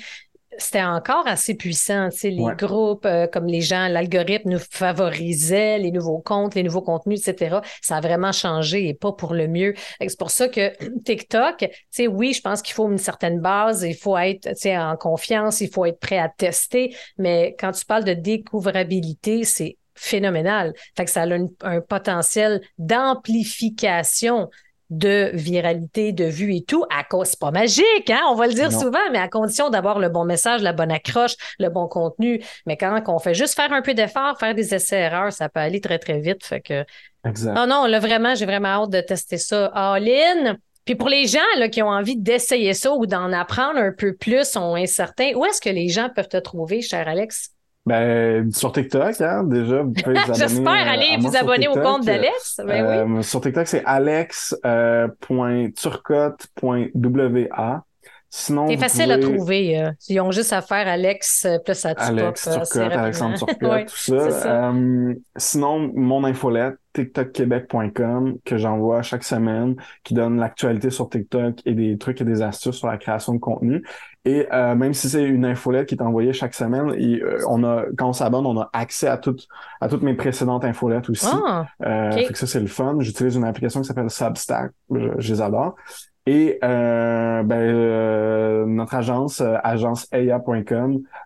c'était encore assez puissant. Tu sais, les groupes, euh, comme les gens, l'algorithme nous favorisait les nouveaux comptes, les nouveaux contenus, etc. Ça a vraiment changé et pas pour le mieux. C'est pour ça que TikTok, tu sais, oui, je pense qu'il faut une certaine base, il faut être tu sais, en confiance, il faut être prêt à tester. Mais quand tu parles de découvrabilité, c'est phénoménal. Fait que ça a un potentiel d'amplification de viralité, de vues et tout, à cause, c'est pas magique, hein, on va le dire souvent, mais à condition d'avoir le bon message, la bonne accroche, le bon contenu. Mais quand on fait juste faire un peu d'effort, faire des essais-erreurs, ça peut aller très, très vite. Fait que. Exact. Non, non, là, vraiment, j'ai vraiment hâte de tester ça. All Puis pour les gens là, qui ont envie d'essayer ça ou d'en apprendre un peu plus, sont incertains, où est-ce que les gens peuvent te trouver, cher Alex? Ben, sur TikTok, hein, déjà, vous pouvez vous abonner. J'espère aller vous abonner au compte d'Alex. Ben oui. Euh, sur TikTok, c'est alex.turcotte.wa. Sinon, c'est facile à trouver. Euh. Ils ont juste à faire Alex euh, plus à Alex Turcotte, Alexandre Turcotte, tout ça. ça. Euh, sinon, mon infolette, tiktokquebec.com, que j'envoie chaque semaine, qui donne l'actualité sur TikTok et des trucs et des astuces sur la création de contenu. Et euh, même si c'est une infolette qui est envoyée chaque semaine, et, on a, quand on s'abonne, on a accès à toutes à toutes mes précédentes infolettes aussi. Ah, fait que ça, c'est le fun. J'utilise une application qui s'appelle Substack. Je, je les adore. Et euh, ben, euh, notre agence, euh,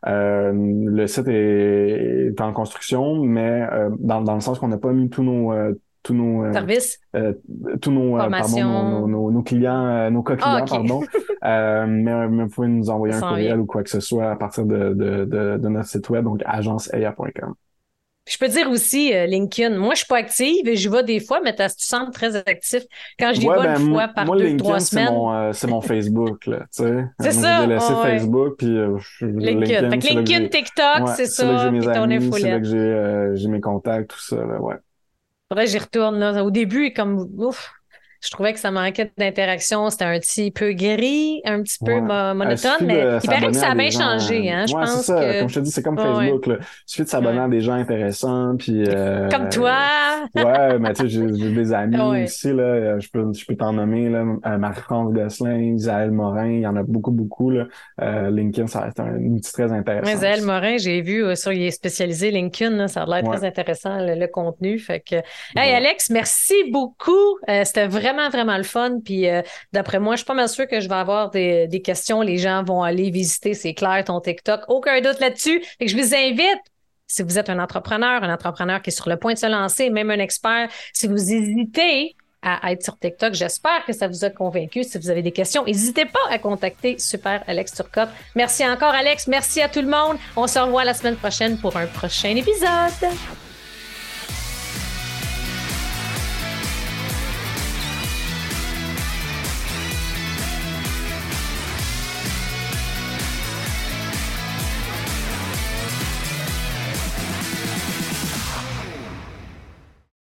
euh, le site est, est, en construction, mais dans, dans le sens qu'on n'a pas mis tous nos tous nos services, tous nos, pardon, nos, nos, clients, nos co-clients, ah, pardon. mais, mais, vous pouvez nous envoyer un courriel ou quoi que ce soit à partir de, de, de, de notre site web, donc Je peux dire aussi euh, LinkedIn. Moi, je suis pas active et je vais des fois, mais tu sembles très actif. Quand je dis pas ben, une fois par deux, trois semaines. Euh, c'est mon, Facebook, là, tu sais. C'est ça. J'ai laissé Facebook, puis euh, LinkedIn. Fait que LinkedIn, TikTok, c'est ça. Là que j'ai mes amis, c'est là que j'ai mes contacts, tout ça, là, ouais. Faudrait j'y retourne, là. Au début, comme, ouf, je trouvais que ça manquait d'interaction. C'était un petit peu gris, un petit peu monotone, mais il paraît que ça a bien changé. Hein? Je ouais, pense ça. Que... Comme je te dis, c'est comme Facebook. Là. Il suffit de s'abonner à des gens intéressants. Puis, euh... Comme toi. ouais, mais tu sais, j'ai des amis aussi. Là. Je peux, je peux t'en nommer euh, Marie-France Gosselin, Isaël Morin. Il y en a beaucoup, beaucoup. Là. Euh, LinkedIn, ça reste un outil très intéressant. Isaël Morin, j'ai vu euh, sur il est spécialisé LinkedIn. Là, ça a l'air très intéressant, le, le, contenu. Fait que... Hey, Alex, merci beaucoup. C'était vraiment vraiment, vraiment le fun. Puis euh, d'après moi, je suis pas mal sûre que je vais avoir des, des questions. Les gens vont aller visiter, c'est clair, ton TikTok. Aucun doute là-dessus. Et je vous invite si vous êtes un entrepreneur, un entrepreneur qui est sur le point de se lancer, même un expert, si vous hésitez à être sur TikTok, j'espère que ça vous a convaincu. Si vous avez des questions, n'hésitez pas à contacter Super Alex Turcotte. Merci encore, Alex. Merci à tout le monde. On se revoit la semaine prochaine pour un prochain épisode.